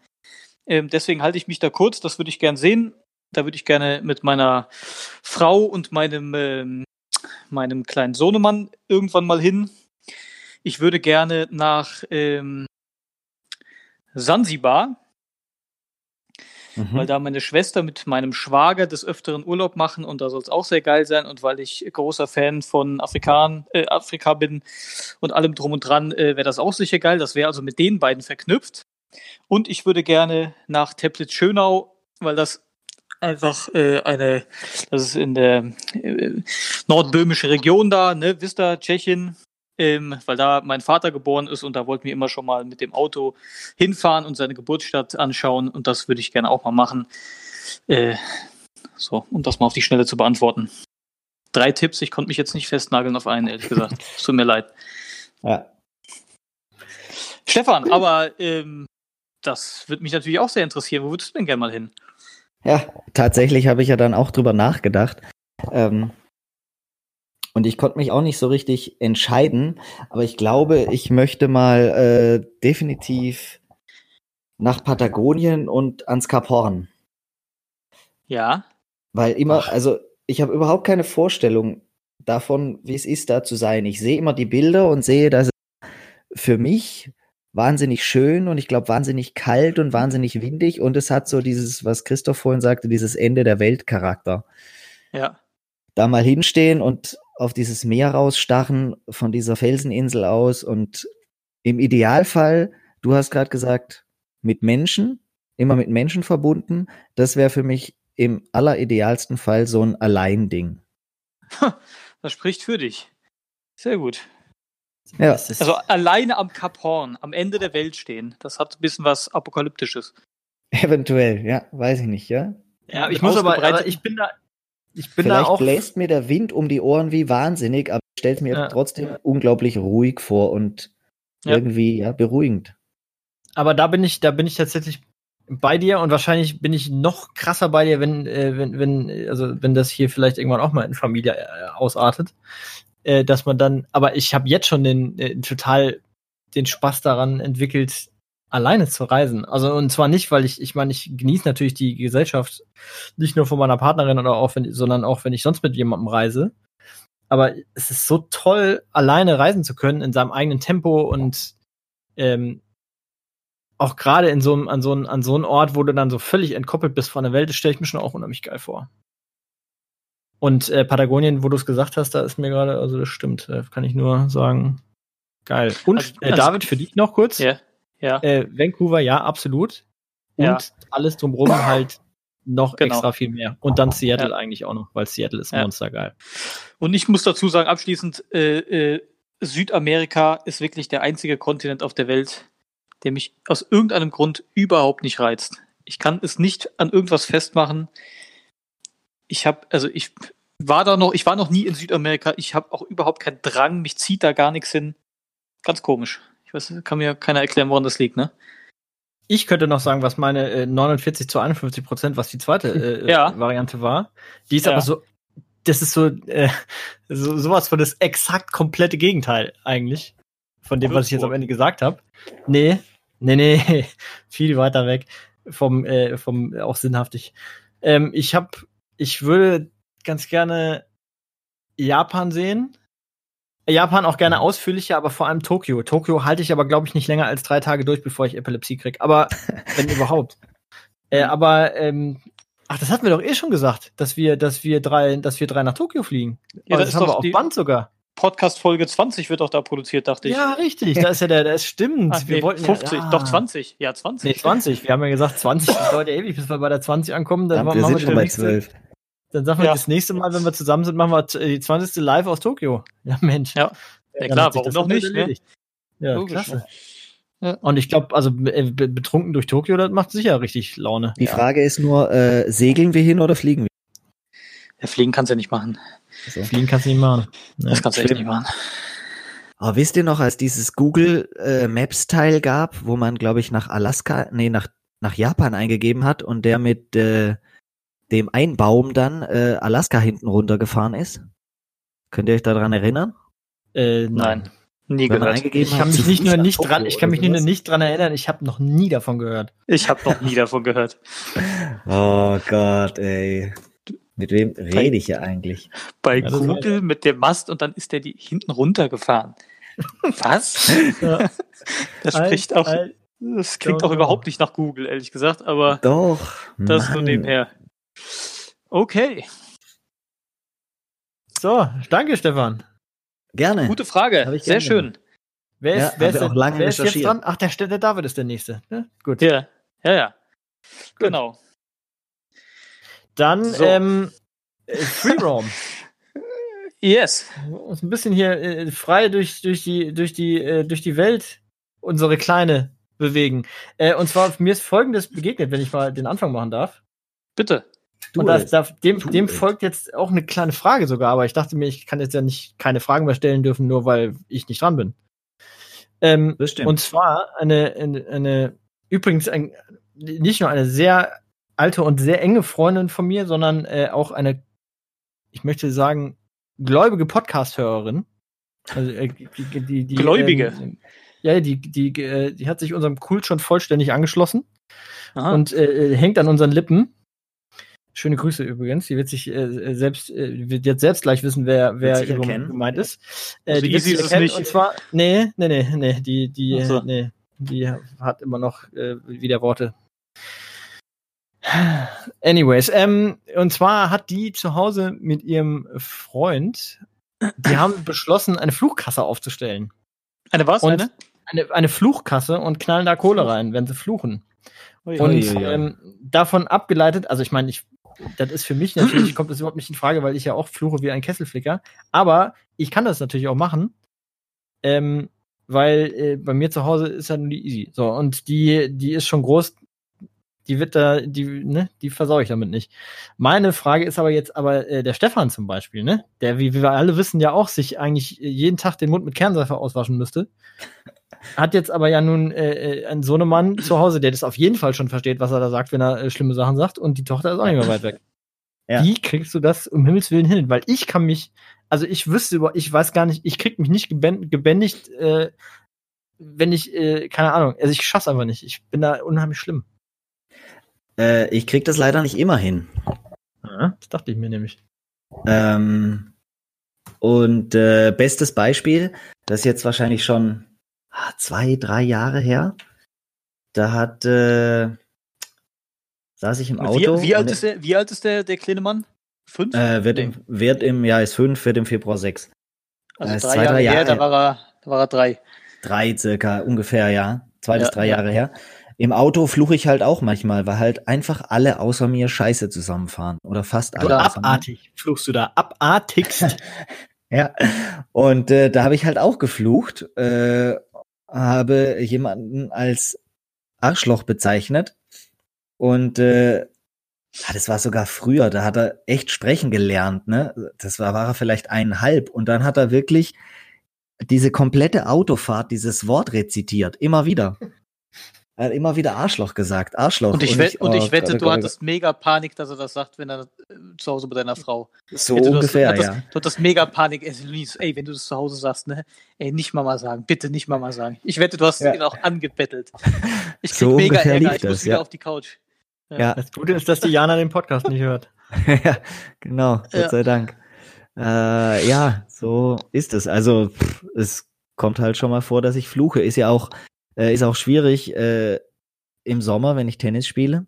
Ähm, deswegen halte ich mich da kurz, das würde ich gern sehen. Da würde ich gerne mit meiner Frau und meinem, ähm, meinem kleinen Sohnemann irgendwann mal hin. Ich würde gerne nach ähm, Sansibar, Mhm. weil da meine Schwester mit meinem Schwager des Öfteren Urlaub machen und da soll es auch sehr geil sein und weil ich großer Fan von Afrikan, äh, Afrika bin und allem drum und dran, äh, wäre das auch sicher geil. Das wäre also mit den beiden verknüpft. Und ich würde gerne nach Teplitz-Schönau, weil das einfach äh, eine, das ist in der äh, nordböhmische Region da, ne, ihr, Tschechien, ähm, weil da mein Vater geboren ist und da wollten wir immer schon mal mit dem Auto hinfahren und seine Geburtsstadt anschauen und das würde ich gerne auch mal machen. Äh, so, um das mal auf die Schnelle zu beantworten. Drei Tipps, ich konnte mich jetzt nicht festnageln auf einen, ehrlich gesagt. Es *laughs* tut mir leid. Ja. Stefan, aber ähm, das würde mich natürlich auch sehr interessieren. Wo würdest du denn gerne mal hin? Ja, tatsächlich habe ich ja dann auch drüber nachgedacht. Ähm, und ich konnte mich auch nicht so richtig entscheiden, aber ich glaube, ich möchte mal äh, definitiv nach Patagonien und ans Kap Horn. Ja. Weil immer, also ich habe überhaupt keine Vorstellung davon, wie es ist, da zu sein. Ich sehe immer die Bilder und sehe, dass es für mich wahnsinnig schön und ich glaube wahnsinnig kalt und wahnsinnig windig und es hat so dieses, was Christoph vorhin sagte, dieses Ende der Welt Charakter. Ja. Da mal hinstehen und auf dieses Meer rausstarren von dieser Felseninsel aus und im Idealfall, du hast gerade gesagt, mit Menschen, immer mit Menschen verbunden, das wäre für mich im alleridealsten Fall so ein Alleinding. Das spricht für dich. Sehr gut. Ja. Also alleine am Kap Horn, am Ende der Welt stehen, das hat ein bisschen was Apokalyptisches. Eventuell, ja, weiß ich nicht, ja. Ja, ich muss aber, aber ich bin da, ich bin Vielleicht da auch. bläst mir der Wind um die Ohren wie wahnsinnig, aber es mir Ja. trotzdem unglaublich ruhig vor und Ja. irgendwie ja beruhigend. Aber da bin ich, da bin ich tatsächlich bei dir und wahrscheinlich bin ich noch krasser bei dir, wenn, äh, wenn, wenn, also wenn das hier vielleicht irgendwann auch mal in Familie äh, ausartet, äh, dass man dann, aber ich habe jetzt schon den äh, total den Spaß daran entwickelt, alleine zu reisen. Also und zwar nicht, weil ich, ich meine, ich genieße natürlich die Gesellschaft nicht nur von meiner Partnerin oder auch wenn, sondern auch wenn ich sonst mit jemandem reise. Aber es ist so toll, alleine reisen zu können in seinem eigenen Tempo und ähm, auch gerade in so einem, an so einem, an so einem Ort, wo du dann so völlig entkoppelt bist von der Welt, das stelle ich mir schon auch unheimlich geil vor. Und äh, Patagonien, wo du es gesagt hast, da ist mir gerade, also das stimmt, da kann ich nur sagen, geil. Und Also- äh, David, für dich noch kurz. Ja. Ja. Äh, Vancouver, ja, absolut. Und Ja. alles drumherum *laughs* halt noch Genau. extra viel mehr. Und dann Seattle eigentlich auch noch, weil Seattle ist Ja. monstergeil. Und ich muss dazu sagen, abschließend, äh, äh, Südamerika ist wirklich der einzige Kontinent auf der Welt, der mich aus irgendeinem Grund überhaupt nicht reizt. Ich kann es nicht an irgendwas festmachen. Ich habe, also ich war da noch, ich war noch nie in Südamerika. Ich habe auch überhaupt keinen Drang. Mich zieht da gar nichts hin. Ganz komisch. Ich weiß, kann mir keiner erklären, woran das liegt, ne? Ich könnte noch sagen, was meine äh, 49 zu 51 Prozent, was die zweite *laughs* äh, Ja. Variante war. Die ist Ja. aber so, das ist so, äh, so sowas von das exakt komplette Gegenteil eigentlich von dem, was ich jetzt am. Ende gesagt habe. Nee, nee, nee, *laughs* viel weiter weg vom, äh, vom auch sinnhaftig. Ähm, ich habe, ich würde ganz gerne Japan sehen. Japan auch gerne ausführlicher, aber vor allem Tokio. Tokio halte ich aber, glaube ich, nicht länger als drei Tage durch, bevor ich Epilepsie krieg. Aber *laughs* wenn überhaupt. Äh, aber ähm, ach, das hatten wir doch eh schon gesagt, dass wir, dass wir drei, dass wir drei nach Tokio fliegen. Ja, Oh, das das ist haben wir doch auf die- Band sogar. Podcast Folge 20 wird doch da produziert, dachte ich. Ja, richtig. Da ist ja der, das stimmt. Ach, wir nee, wollten 50, ja, doch 20. Ja, 20. Nee, 20. Wir haben ja gesagt, 20 das dauert ja ewig, bis wir bei der 20 ankommen. Dann wir machen sind wir schon bei nächste- zwölf. Dann sagen wir Ja. das nächste Mal, wenn wir zusammen sind, machen wir die 20. live aus Tokio. *laughs* Ja, Mensch. Ja. Ja, klar, warum das noch nicht, ne? Ja, Logisch. klasse. Ja. Und ich glaube, also be- betrunken durch Tokio, das macht sicher richtig Laune. Die Frage ist nur, äh, segeln wir hin oder fliegen wir? Ja, fliegen kannst du ja nicht machen. So. Fliegen kannst du nicht machen. Ja. Das kannst du echt nicht machen. Aber wisst ihr noch, als dieses Google äh, Maps Teil gab, wo man, glaube ich, nach Alaska, nee, nach, nach Japan eingegeben hat und der mit äh, dem Einbaum dann äh, Alaska hinten runtergefahren ist? Könnt ihr euch daran erinnern? Äh, nein. Nein. Nie Wenn gehört. Ich kann mich nicht nur nicht dran, ich kann mich nur nicht dran erinnern. Ich habe noch nie davon gehört. Ich habe noch nie davon gehört. *laughs* Oh Gott, ey. Mit wem rede ich hier eigentlich? Bei Ja, das Google mit dem Mast und dann ist der die hinten runtergefahren. Was? *laughs* Ja. Das spricht auch, das klingt Ja, auch überhaupt nicht nach Google, ehrlich gesagt, aber Doch. das nur Mann. nebenher. Okay, So, danke, Stefan. Gerne. gute Frage. Sehr gerne schön. Wer Ja, ist, wer haben ist, denn- auch lange wer ist jetzt dran? Ach, der, der David ist der Nächste. Ja, gut. Ja, ja, ja. Genau. Dann So. ähm, äh, Free Roam. *laughs* Yes. uns ein bisschen hier äh, frei durch, durch die, durch die, äh, durch die Welt unsere Kleine bewegen. Äh, und zwar, mir ist folgendes begegnet, wenn ich mal den Anfang machen darf. Bitte. Du und das, darf, dem, dem folgt jetzt auch eine kleine Frage sogar, aber ich dachte mir, ich kann jetzt ja nicht keine Fragen mehr stellen dürfen, nur weil ich nicht dran bin. Ähm, Das stimmt. und zwar eine, eine, eine übrigens ein, nicht nur eine sehr alte und sehr enge Freundin von mir, sondern äh, auch eine, ich möchte sagen, gläubige Podcast-Hörerin. Also, äh, die, die, die, Gläubige? Ähm, ja, die, die, äh, die hat sich unserem Kult schon vollständig angeschlossen Aha. und äh, hängt an unseren Lippen. Schöne Grüße übrigens. Die wird sich äh, selbst, äh, wird jetzt selbst gleich wissen, wer, wer gemeint ist. Äh, Also die easy ist es nicht. Und zwar, nee, nee, nee, nee, die, die, so. nee, die hat immer noch äh, wieder Worte. Anyways, ähm, und zwar hat die zu Hause mit ihrem Freund, die haben *clears throat* beschlossen, eine Fluchkasse aufzustellen. Eine was? Und Eine? eine, eine Fluchkasse und knallen da Kohle rein, wenn sie fluchen. Ui. Und ui, ui. ähm, davon abgeleitet, also ich meine, ich, das ist für mich natürlich, *clears throat* kommt das überhaupt nicht in Frage, weil ich ja auch fluche wie ein Kesselflicker. Aber ich kann das natürlich auch machen. Ähm, weil äh, bei mir zu Hause ist ja nur die Easy. So, und die, die ist schon groß, die wird da, die, ne, die versau ich damit nicht. Meine Frage ist aber jetzt, aber äh, der Stefan zum Beispiel, ne, der, wie, wie wir alle wissen, ja auch sich eigentlich jeden Tag den Mund mit Kernseife auswaschen müsste. Hat jetzt aber ja nun äh, äh, einen Sohnemann zu Hause, der das auf jeden Fall schon versteht, was er da sagt, wenn er äh, schlimme Sachen sagt, und die Tochter ist auch nicht mehr weit weg. Ja. Wie kriegst du das um Himmels Willen hin? Weil ich kann mich, also ich wüsste über, ich weiß gar nicht, ich krieg mich nicht gebänd, gebändigt, äh, wenn ich, äh, keine Ahnung, also ich schaff's einfach nicht. Ich bin da unheimlich schlimm. Äh, ich krieg das leider nicht immer hin. Ja, das dachte ich mir nämlich. Ähm, und äh, bestes Beispiel, das ist jetzt wahrscheinlich schon ah, zwei, drei Jahre her. Da hat äh, saß ich im Auto. Wie, wie, alt ist der, wie alt ist der, der kleine Mann? Fünf? Äh, wird, im, wird im Jahr ist fünf, wird im Februar sechs. also äh, drei zwei, Jahre drei her, Jahre. da war er, da war er drei. Drei circa, ungefähr, ja. Zwei Ja, bis drei ja. Jahre her. Im Auto fluche ich halt auch manchmal, weil halt einfach alle außer mir Scheiße zusammenfahren. Oder fast alle. Mir. abartig, fluchst du da, abartigst. *laughs* Ja, und äh, da habe ich halt auch geflucht, äh, habe jemanden als Arschloch bezeichnet und äh, ah, das war sogar früher, da hat er echt sprechen gelernt, ne? Das war, war er vielleicht eineinhalb und dann hat er wirklich diese komplette Autofahrt dieses Wort rezitiert, immer wieder. Er hat immer wieder Arschloch gesagt, Arschloch. Und ich, und oh ich wette, Gott, du oh Gott, hattest mega Panik, dass er das sagt, wenn er äh, zu Hause bei deiner Frau. so Wette, du ungefähr, hast, du ja. hattest, Du hattest mega Panik. Ey, Luis, ey, wenn du das zu Hause sagst, ne? Ey, nicht Mama sagen. Bitte nicht Mama sagen. Ich wette, du hast Ja. ihn auch angebettelt. *laughs* Ich krieg So mega Ärger. Ich muss das, wieder ja. auf die Couch. Ja, Das Gute ist, dass die Jana den Podcast nicht hört. *laughs* ja, genau, Gott Ja. sei Dank. Äh, ja, so ist es. Also pff, es kommt halt schon mal vor, dass ich fluche. Ist ja auch, äh, ist auch schwierig äh, im Sommer, wenn ich Tennis spiele.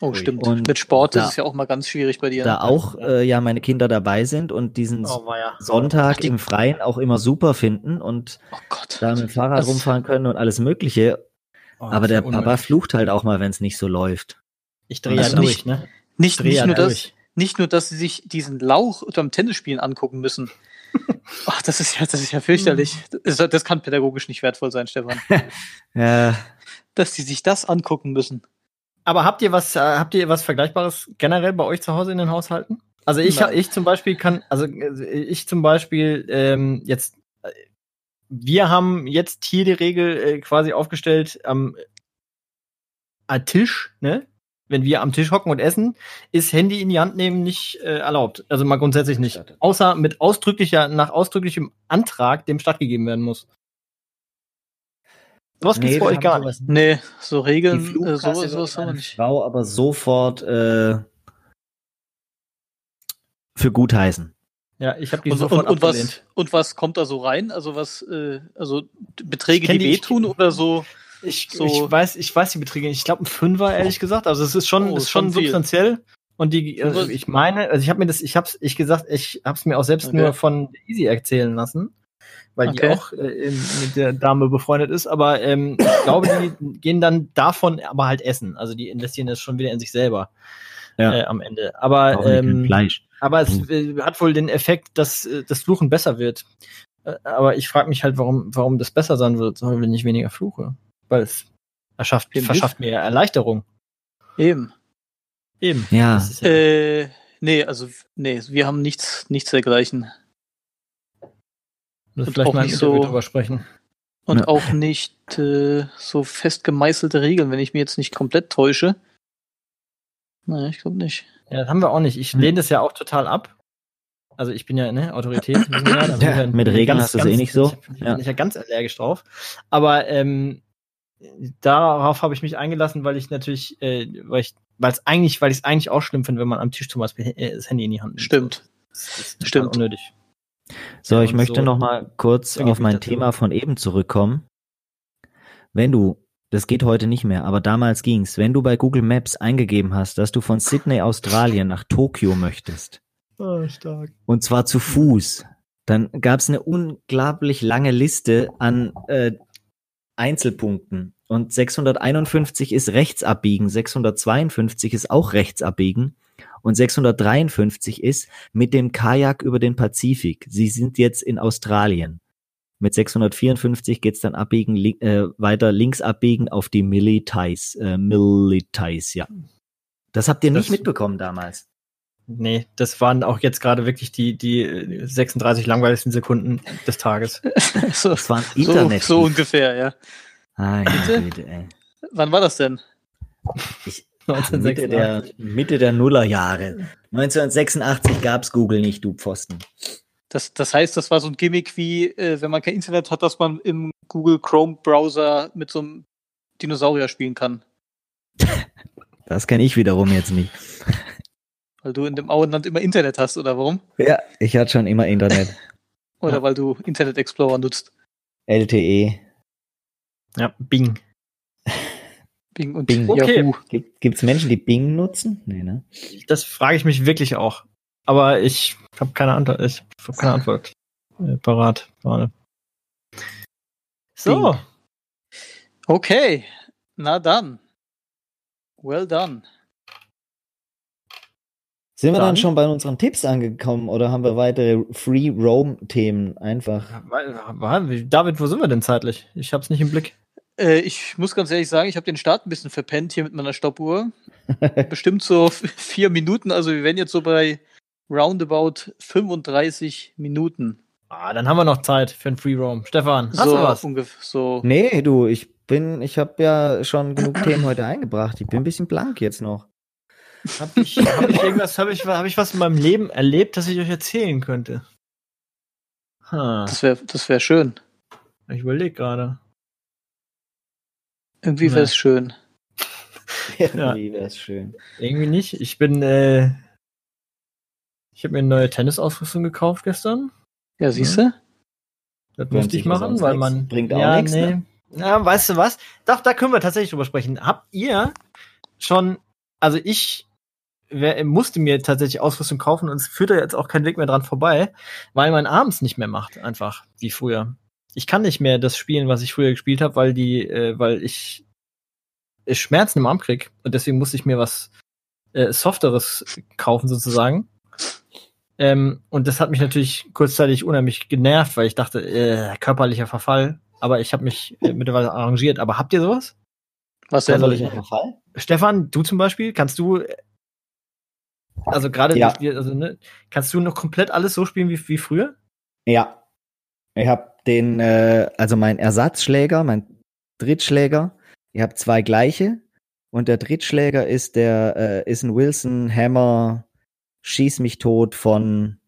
Oh, stimmt. Und Mit Sport da- ist es ja auch mal ganz schwierig bei dir. Da auch äh, ja meine Kinder dabei sind und diesen Oh, ja. Sonntag Ach, die- im Freien auch immer super finden und oh Gott. da mit dem Fahrrad Das- rumfahren können und alles Mögliche. Oh, Aber das der ja Papa unmöglich. flucht halt auch mal, wenn es nicht so läuft. Ich drehe ja Also durch, nicht- ne? Nicht, nicht, ja nur das, durch. nicht nur, dass sie sich diesen Lauch beim Tennisspielen angucken müssen. *laughs* Ach, das ist ja, das ist ja fürchterlich. Das, das kann pädagogisch nicht wertvoll sein, Stefan. *laughs* Ja, Dass die sich das angucken müssen. Aber habt ihr was, äh, habt ihr was Vergleichbares generell bei euch zu Hause in den Haushalten? Also ich, Nein. ich zum Beispiel kann, also äh, ich zum Beispiel ähm, jetzt, äh, wir haben jetzt hier die Regel äh, quasi aufgestellt am äh, Tisch, ne? Wenn wir am Tisch hocken und essen, ist Handy in die Hand nehmen nicht äh, erlaubt. Also mal grundsätzlich nicht. Außer mit ausdrücklicher, nach ausdrücklichem Antrag dem stattgegeben werden muss. Sowas gibt's Nee, bei wir euch gar nicht. Nee, so Regeln, äh, sowas haben wir meine nicht. Frau aber sofort äh, für gut heißen. Ja, ich habe die Und, sofort und, und, abgelehnt. was, und was kommt da so rein? Also was, äh, also Beträge, die wehtun oder so? Ich, So- ich weiß, ich weiß die Beträge. Ich glaube ein Fünfer, ehrlich gesagt. Also es ist schon, Oh, ist schon substanziell. Und die, also ich meine, also ich habe mir das, ich hab's, ich gesagt, ich hab's mir auch selbst Okay. nur von Easy erzählen lassen, weil die Okay. auch äh, in- mit der Dame befreundet ist. Aber ähm, ich glaube, die gehen dann davon aber halt essen. Also die investieren das schon wieder in sich selber Ja. äh, am Ende. Aber Auch ähm, Fleisch. aber es äh, hat wohl den Effekt, dass äh, das Fluchen besser wird. Äh, aber ich frage mich halt, warum, warum das besser sein wird, wenn ich weniger fluche. Weil es erschafft, verschafft mir Erleichterung. Eben. Eben. Ja. Ja Äh, nee, also, nee, wir haben nichts, nichts dergleichen. das und vielleicht mal nicht so- drüber sprechen. Und Ja. auch nicht äh, so fest gemeißelte Regeln, wenn ich mir jetzt nicht komplett täusche. Nein, ich glaube nicht. Ja, das haben wir auch nicht. Ich lehne das ja auch total ab. Also ich bin ja ne Autorität. *laughs* ja, mit Regeln hast du es eh nicht so. Ich, bin ich ja ganz allergisch drauf. Aber ähm, darauf habe ich mich eingelassen, weil ich natürlich, äh, weil ich, weil es eigentlich, weil ich es eigentlich auch schlimm finde, wenn man am Tisch zum Beispiel äh, das Handy in die Hand nimmt. Stimmt. Das ist Stimmt. unnötig. So, Ja, ich möchte so- noch mal kurz auf mein. Thema von eben zurückkommen. Wenn du, das geht heute nicht mehr, aber damals ging's, wenn du bei Google Maps eingegeben hast, dass du von Sydney, Australien nach Tokio möchtest, Oh, stark. und zwar zu Fuß, dann gab's eine unglaublich lange Liste an äh, Einzelpunkten. Und 651 ist rechts abbiegen, 652 ist auch rechts abbiegen und 653 ist mit dem Kajak über den Pazifik. Sie sind jetzt in Australien. Mit 654 geht's dann abbiegen, li äh, weiter links abbiegen auf die Militais, äh, Militais, ja. Das habt ihr Das- nicht mitbekommen damals. Nee, das waren auch jetzt gerade wirklich die, die äh, 36 langweiligsten Sekunden des Tages. *laughs* so, Das waren so, Internet. so ungefähr, ja. Ah, Bitte? ja, bitte, ey. Wann war das denn? Ich, *laughs* Mitte der, 1986. Mitte der Nullerjahre. 1986 gab's Google nicht, du Pfosten. Das, das heißt, das war so ein Gimmick wie, äh, wenn man kein Internet hat, dass man im Google Chrome Browser mit so einem Dinosaurier spielen kann. *laughs* Das kenne ich wiederum jetzt nicht. Weil du in dem Auenland immer Internet hast, oder warum? Ja, ich hatte schon immer Internet. *laughs* Oder Ja. weil du Internet Explorer nutzt. LTE. Ja, Bing. *laughs* Bing und Bing. Okay. Yahoo. Gibt, gibt's Menschen, die Bing nutzen? Nee, ne? Das frage ich mich wirklich auch. Aber ich habe keine Antwort. Ich habe keine Antwort äh, parat. Gerade. So. Okay, na dann. Well done. Sind wir dann, Dann- schon bei unseren Tipps angekommen oder haben wir weitere Free Roam Themen einfach? David, wo sind wir denn zeitlich? Ich habe es nicht im Blick. Äh, ich muss ganz ehrlich sagen, ich habe den Start ein bisschen verpennt hier mit meiner Stoppuhr. *laughs* Bestimmt so vier Minuten, also wir wären jetzt so bei roundabout 35 Minuten. Ah, dann haben wir noch Zeit für ein Free Roam. Stefan, hast so du was? ungefähr so. Nee, du, ich bin, ich habe ja schon genug Themen heute eingebracht. Ich bin ein bisschen blank jetzt noch. Hab ich, hab ich irgendwas, habe ich, hab ich was in meinem Leben erlebt, das ich euch erzählen könnte? Ha, Das wäre das wär schön. ich überlege gerade. Irgendwie Nee. wäre es schön. Irgendwie wäre es schön. Irgendwie nicht. Ich bin, äh, ich habe mir eine neue Tennisausrüstung gekauft gestern. Ja, siehst du? Das Bringt musste ich machen, weil nix. man. Bringt auch nix, ne? Ja, weißt du was? Doch, da können wir tatsächlich drüber sprechen. Habt ihr schon, also ich wer, musste mir tatsächlich Ausrüstung kaufen und es führt da jetzt auch kein Weg mehr dran vorbei, weil mein Arm es nicht mehr macht, einfach wie früher. Ich kann nicht mehr das spielen, was ich früher gespielt habe, weil die, äh, weil ich äh, Schmerzen im Arm krieg und deswegen musste ich mir was äh, Softeres kaufen sozusagen. Ähm, und das hat mich natürlich kurzzeitig unheimlich genervt, weil ich dachte, äh, körperlicher Verfall. Aber ich habe mich äh, mittlerweile arrangiert. Aber habt ihr sowas? Was denn? ich- Verfall? Stefan, du zum Beispiel, kannst du, also gerade, Ja. also, ne, kannst du noch komplett alles so spielen wie, wie früher? Ja. Ich habe den, äh, also mein Ersatzschläger, mein Drittschläger. Ich habe zwei gleiche. Und der Drittschläger ist der, äh, ist ein Wilson Hammer Schieß mich tot von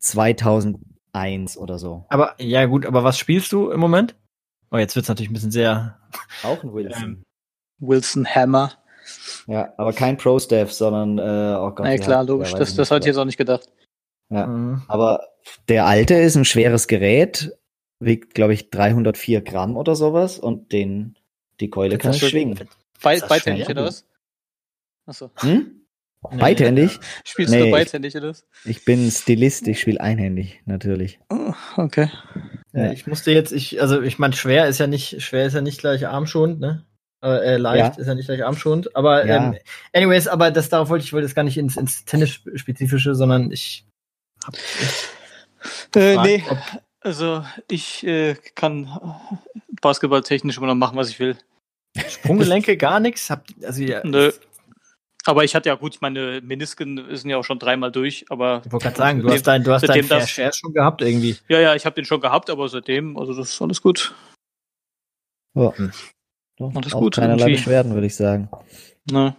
2001 oder so. Aber, ja gut, aber was spielst du im Moment? Oh, jetzt wird's natürlich ein bisschen sehr, Auch ein Wilson. Ähm, Wilson Hammer. Ja, aber kein Pro Staff, sondern, äh, oh Gott. Na ja, klar, der? logisch. Das, das hatte ich jetzt auch nicht gedacht. Ja. Mhm. Aber der alte ist ein schweres Gerät, wiegt, glaube ich, 304 Gramm oder sowas und den, die Keule kann schwingen. Be beidhändig, oder was? Achso. Hm? Nee. Beidhändig? Spielst Nee, du ich- beidhändig, oder was? Ich bin Stilist, ich spiele einhändig, natürlich. Oh, okay. Ja, ich musste jetzt, ich, also ich meine, schwer ist ja nicht, schwer ist ja nicht gleich armschonend, ne? Äh, äh, leicht Ja. ist ja nicht gleich armschonend. Aber Ja. ähm, anyways, aber das darauf wollte ich wollte jetzt gar nicht ins, ins Tennis-spezifische, sondern ich hab Äh, gefragt, nee, also ich äh, kann basketballtechnisch immer noch machen, was ich will. Sprunggelenke *laughs* gar nichts. Also ja, Nö. Aber ich hatte ja gut, meine Menisken sind ja auch schon dreimal durch, aber Ich wollte gerade sagen, du hast dein, du hast dein Fair das- Share schon gehabt irgendwie. ja, ja, ich habe den schon gehabt, aber seitdem, also das ist alles gut. Ja. Doch, Alles auch gut, keinerlei irgendwie. Beschwerden, würde ich sagen. Ne,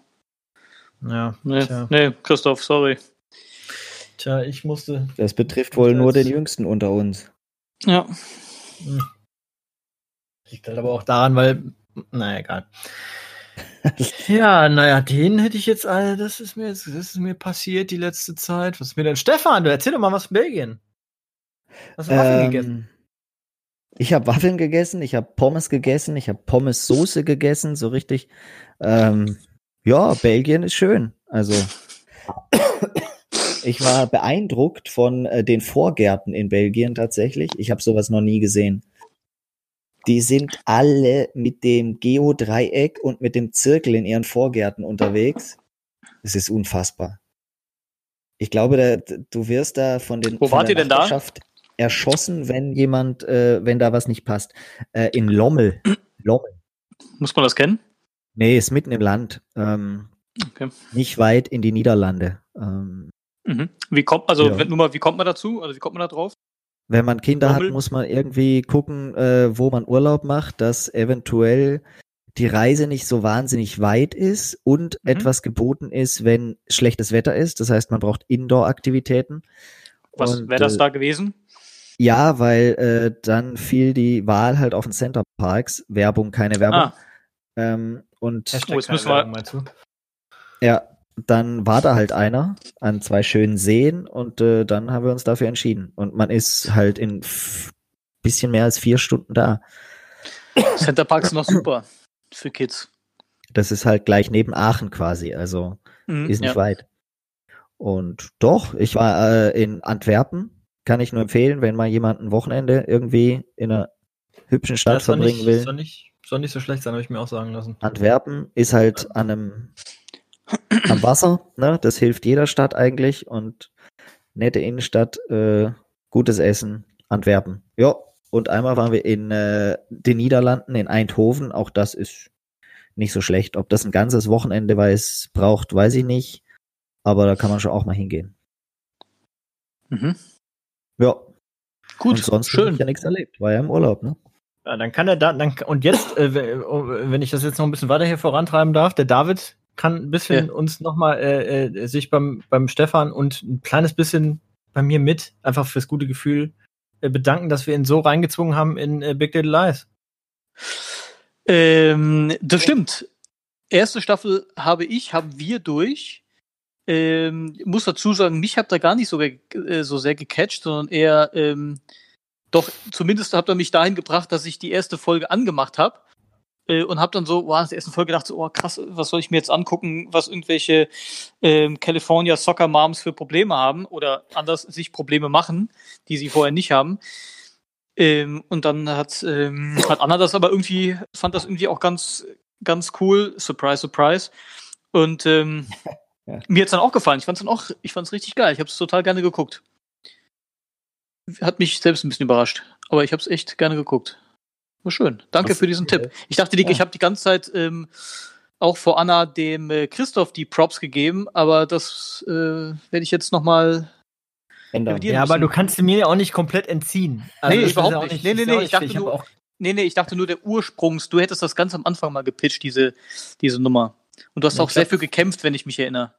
Ja, ne, Tja. ne, Christoph, sorry. Tja, ich musste. Das betrifft wohl Das- nur den Jüngsten unter uns. Ja. Hm. Liegt halt aber auch daran, weil. Naja, egal. *laughs* ja, naja, den hätte ich jetzt alle. Das ist mir jetzt, das ist mir passiert die letzte Zeit. Was ist mir denn? Stefan, du erzähl doch mal was von Belgien. Was hast du Waffeln gegessen? Ich habe Waffeln gegessen, ich habe Pommes gegessen, ich habe Pommes-Soße gegessen, so richtig. Ähm, ja, Belgien ist schön. Also ich war beeindruckt von äh, den Vorgärten in Belgien tatsächlich. Ich habe sowas noch nie gesehen. Die sind alle mit dem Geodreieck und mit dem Zirkel in ihren Vorgärten unterwegs. Es ist unfassbar. Ich glaube, da, du wirst da von den Wo von wart ihr denn da? Erschossen, wenn jemand, äh, wenn da was nicht passt. Äh, in Lommel. Lommel. Muss man das kennen? Nee, ist mitten im Land. Ähm, Okay. nicht weit in die Niederlande. Ähm, Mhm. Wie kommt, also Ja. nur mal, wie kommt man dazu? Also wie kommt man da drauf? wenn man Kinder Lommel? hat, muss man irgendwie gucken, äh, wo man Urlaub macht, dass eventuell die Reise nicht so wahnsinnig weit ist und Mhm. etwas geboten ist, wenn schlechtes Wetter ist. Das heißt, man braucht Indoor-Aktivitäten. Was wäre das äh, da gewesen? Ja, weil äh, dann fiel die Wahl halt auf den Center Parks. Werbung, keine Werbung. Ah, Ähm, und Hashtag Oh, jetzt müssen wir- Werbung, meinst du? ja, dann war da halt einer an zwei schönen Seen und äh, dann haben wir uns dafür entschieden. Und man ist halt in f- bisschen mehr als vier Stunden da. Center Parks noch super für Kids. Das ist halt gleich neben Aachen quasi, also Mhm, ist nicht ja. weit. Und doch, ich war äh, in Antwerpen, kann ich nur empfehlen, wenn mal jemand ein Wochenende irgendwie in einer hübschen Stadt verbringen nicht, will. Soll nicht, soll nicht so schlecht sein, habe ich mir auch sagen lassen. Antwerpen ist halt an einem am Wasser, ne? Das hilft jeder Stadt eigentlich und nette Innenstadt, äh, gutes Essen, Antwerpen. Ja, und einmal waren wir in äh, den Niederlanden, in Eindhoven, auch das ist nicht so schlecht. Ob das ein ganzes Wochenende weiß, braucht, weiß ich nicht, aber da kann man schon auch mal hingehen. Mhm. Ja, Gut, und sonst schön. ich ja nichts erlebt, war ja im Urlaub, ne? Ja, dann kann er da, dann, und jetzt, äh, wenn ich das jetzt noch ein bisschen weiter hier vorantreiben darf, der David kann ein bisschen Ja. uns nochmal äh, äh, sich beim, beim Stefan und ein kleines bisschen bei mir mit, einfach fürs gute Gefühl, äh, bedanken, dass wir ihn so reingezwungen haben in äh, Big Little Lies. Ähm, das stimmt. Erste Staffel habe ich, haben wir durch. Ähm, muss dazu sagen, mich habt ihr gar nicht so, äh, so sehr gecatcht, sondern eher ähm, doch zumindest habt ihr mich dahin gebracht, dass ich die erste Folge angemacht habe äh, und habe dann so, wow, nach der ersten Folge gedacht, so, oh krass, was soll ich mir jetzt angucken, was irgendwelche ähm, California Soccer Moms für Probleme haben oder anders sich Probleme machen, die sie vorher nicht haben. Ähm, und dann hat, ähm, hat Anna das aber irgendwie, fand das irgendwie auch ganz, ganz cool. Surprise, surprise. Und ähm, *laughs* Ja. mir hat's dann auch gefallen. Ich fand's dann auch, ich fand's richtig geil. Ich habe es total gerne geguckt. Hat mich selbst ein bisschen überrascht. Aber ich habe es echt gerne geguckt. War schön. Danke Was- für diesen Tipp. Ich dachte, die, Ja. ich habe die ganze Zeit ähm, auch vor Anna dem äh, Christoph die Props gegeben, aber das äh, werde ich jetzt nochmal Ändern. Ja, aber du kannst mir ja auch nicht komplett entziehen. Nee, das ist überhaupt auch nicht. Nee, nee, nee, nicht ich dachte hab nur- auch, Nee, nee, ich dachte nur der Ursprungs. Du hättest das ganz am Anfang mal gepitcht, diese, diese Nummer. Und du hast Ja, auch sehr glaub- für gekämpft, wenn ich mich erinnere.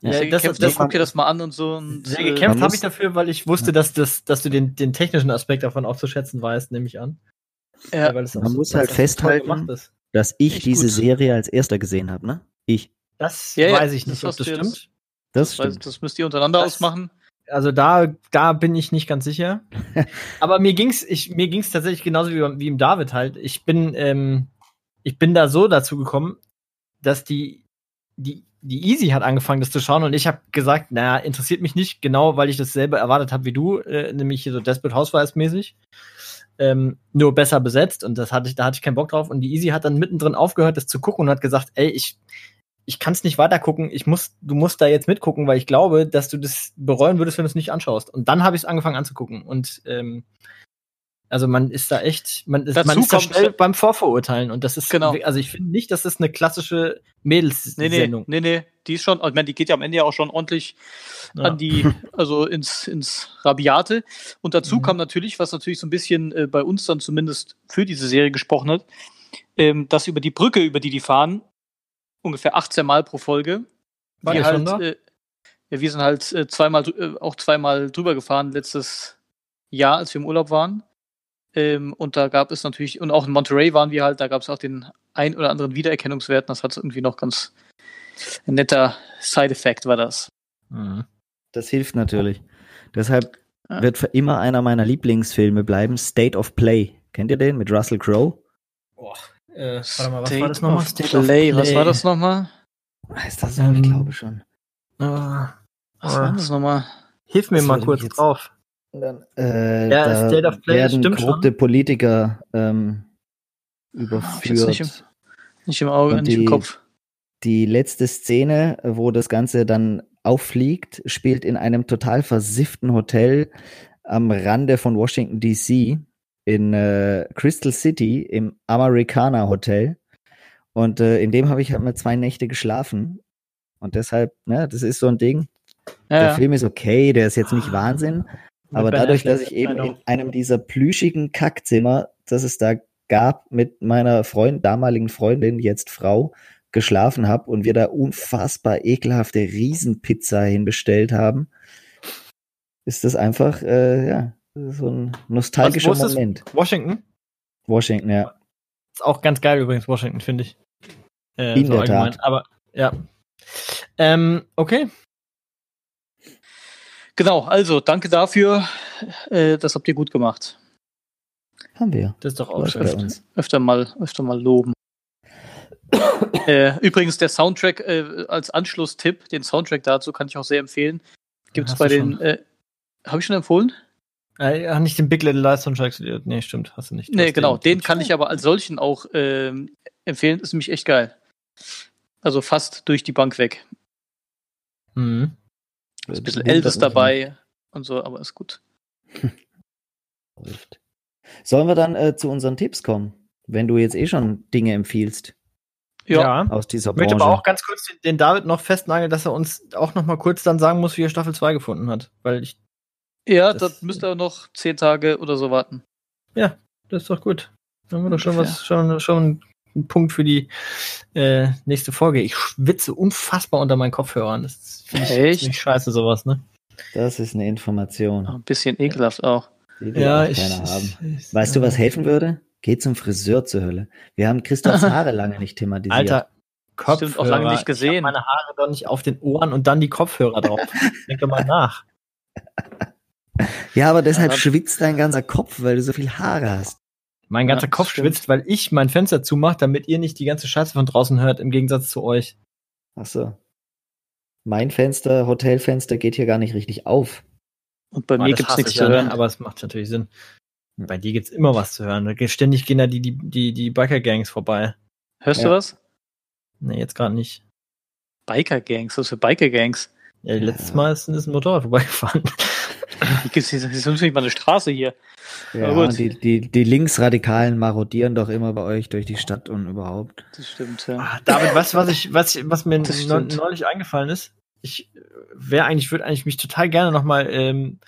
Ja, sehr das- gekämpft, das- ich guck dir das mal an und so. Und, sehr äh, gekämpft habe ich dafür, weil ich wusste, dass, das, dass du den, den technischen Aspekt davon auch zu schätzen weißt, nehme ich an. Ja, weil es auch Man so- muss halt festhalten. Dass ich Echt diese gut. Serie als erster gesehen habe, ne? Ich. Das Ja, weiß ich das nicht, ob hast das du jetzt- stimmt. Das das, weiß, stimmt. das müsst ihr untereinander Das- ausmachen. Also da, da bin ich nicht ganz sicher. *laughs* Aber mir ging's, ich, mir ging's tatsächlich genauso wie, wie im David halt. Ich bin, ähm, ich bin da so dazu gekommen, dass die, die, die Easy hat angefangen, das zu schauen und ich habe gesagt, naja, interessiert mich nicht, genau, weil ich dasselbe erwartet habe wie du, äh, nämlich hier so Desperate Housewives mäßig. Ähm, nur besser besetzt und das hatte ich, da hatte ich keinen Bock drauf und die Easy hat dann mittendrin aufgehört, das zu gucken und hat gesagt, ey, ich, ich kann es nicht weiter gucken, ich muss, du musst da jetzt mitgucken, weil ich glaube, dass du das bereuen würdest, wenn du es nicht anschaust. Und dann habe ich es angefangen anzugucken. Und ähm, also man ist da echt, man ist, Dazu man ist da schnell beim Vorverurteilen. Und das ist Genau. also ich finde nicht, dass das eine klassische Nee, nee, Mädels-Sendung. nee, nee, die ist schon, ich meine, die geht ja am Ende ja auch schon ordentlich Ja. an die, *laughs* also ins, ins Rabiate. Und dazu Mhm. kam natürlich, was natürlich so ein bisschen äh, bei uns dann zumindest für diese Serie gesprochen hat, ähm, dass über die Brücke, über die die fahren, ungefähr 18 Mal pro Folge, War schon halt, äh, Ja, wir sind halt äh, zweimal, äh, auch zweimal drüber gefahren letztes Jahr, als wir im Urlaub waren. Ähm, und da gab es natürlich, und auch in Monterey waren wir halt, da gab es auch den ein oder anderen Wiedererkennungswert. Das hat irgendwie noch ganz ein netter Side-Effekt, war das. Mhm. Das hilft natürlich. Deshalb ja. wird für immer einer meiner Lieblingsfilme bleiben, State of Play. Kennt ihr den mit Russell Crowe? Boah, äh, warte mal, was State war das nochmal? State Play. of Play, was war das nochmal? Ist das so? Ähm, ich glaube schon. Uh, was war das nochmal? Hilf mir das mal kurz drauf. Dann, äh, ja, State of Play, werden stimmt korrupte schon. Politiker ähm, überführt. Nicht im, nicht im Auge, Und nicht im Kopf. Die letzte Szene, wo das Ganze dann auffliegt, spielt in einem total versifften Hotel am Rande von Washington DC in äh, Crystal City im Americana Hotel. Und äh, in dem habe ich halt mal zwei Nächte geschlafen. Und deshalb, ne, das ist so ein Ding. Ja, der ja. Film ist okay, der ist jetzt nicht Wahnsinn. Aber dadurch, dass ich eben in einem dieser plüschigen Kackzimmer, das es da gab, mit meiner Freund, damaligen Freundin, jetzt Frau, geschlafen habe und wir da unfassbar ekelhafte Riesenpizza hinbestellt haben, ist das einfach, äh, ja, so ein nostalgischer Was, Moment. Washington? Washington, ja. Ist auch ganz geil übrigens, Washington, finde ich. Äh, In so der Tat. Aber, ja. Ähm, okay. Genau, also danke dafür. Äh, das habt ihr gut gemacht. Haben wir. Das ist doch auch schön. Öfter, öfter, mal, öfter mal loben. *coughs* äh, übrigens, der Soundtrack äh, als Anschlusstipp, den Soundtrack dazu kann ich auch sehr empfehlen. Gibt es bei den. Äh, Habe ich schon empfohlen? Äh, nicht den Big Little Lies Soundtrack. Nee, stimmt, hast du nicht. Du nee, genau. Den, den kann ich aber als solchen auch ähm, empfehlen. Ist nämlich echt geil. Also fast durch die Bank weg. Mhm. Ist ein bisschen Elvis dabei und so, aber ist gut. *laughs* Sollen wir dann äh, zu unseren Tipps kommen, wenn du jetzt eh schon Dinge empfiehlst? Ja, aus dieser Branche. Ich möchte aber auch ganz kurz den David noch festnageln, dass er uns auch noch mal kurz dann sagen muss, wie er Staffel 2 gefunden hat, weil ich Ja, das, das müsste er noch zehn Tage oder so warten. Ja, das ist doch gut. Dann haben wir doch schon was schon schon ein Punkt für die äh, nächste Folge. Ich schwitze unfassbar unter meinen Kopfhörern. Das finde ich Echt? ziemlich scheiße, sowas, ne? Das ist eine Information. Ein bisschen ekelhaft auch. ja, auch ich, haben. Ich, weißt du, was helfen würde? Geh zum Friseur zur Hölle. Wir haben Christophs *laughs* Haare lange nicht thematisiert. Alter, Kopfhörer. Stimmt, auch lange nicht gesehen. Ich meine Haare doch nicht auf den Ohren und dann die Kopfhörer drauf. *laughs* Denke mal nach. Ja, aber deshalb ja, schwitzt dein ganzer Kopf, weil du so viel Haare hast. Mein ganzer ja, Kopf stimmt. schwitzt, weil ich mein Fenster zumache, damit ihr nicht die ganze Scheiße von draußen hört, im Gegensatz zu euch. Ach so. Mein Fenster, Hotelfenster geht hier gar nicht richtig auf. Und bei oh, mir gibt's nichts zu hören. Aber es macht natürlich Sinn. Bei dir gibt's immer was zu hören. Ständig gehen da die, die, die, die Biker-Gangs vorbei. Hörst ja. du was? Nee, jetzt gerade nicht. Biker-Gangs? Was für Biker-Gangs? Ja, letztes Mal ist, ist ein Motorrad vorbeigefahren. Hier ist nicht mal eine Straße hier. Ja, die, die, die Linksradikalen marodieren doch immer bei euch durch die Stadt und überhaupt. Das stimmt, ja. Ach, David, du, was, ich, was, was mir *laughs* neulich eingefallen ist? Ich wäre eigentlich, würde eigentlich mich total gerne nochmal ähm,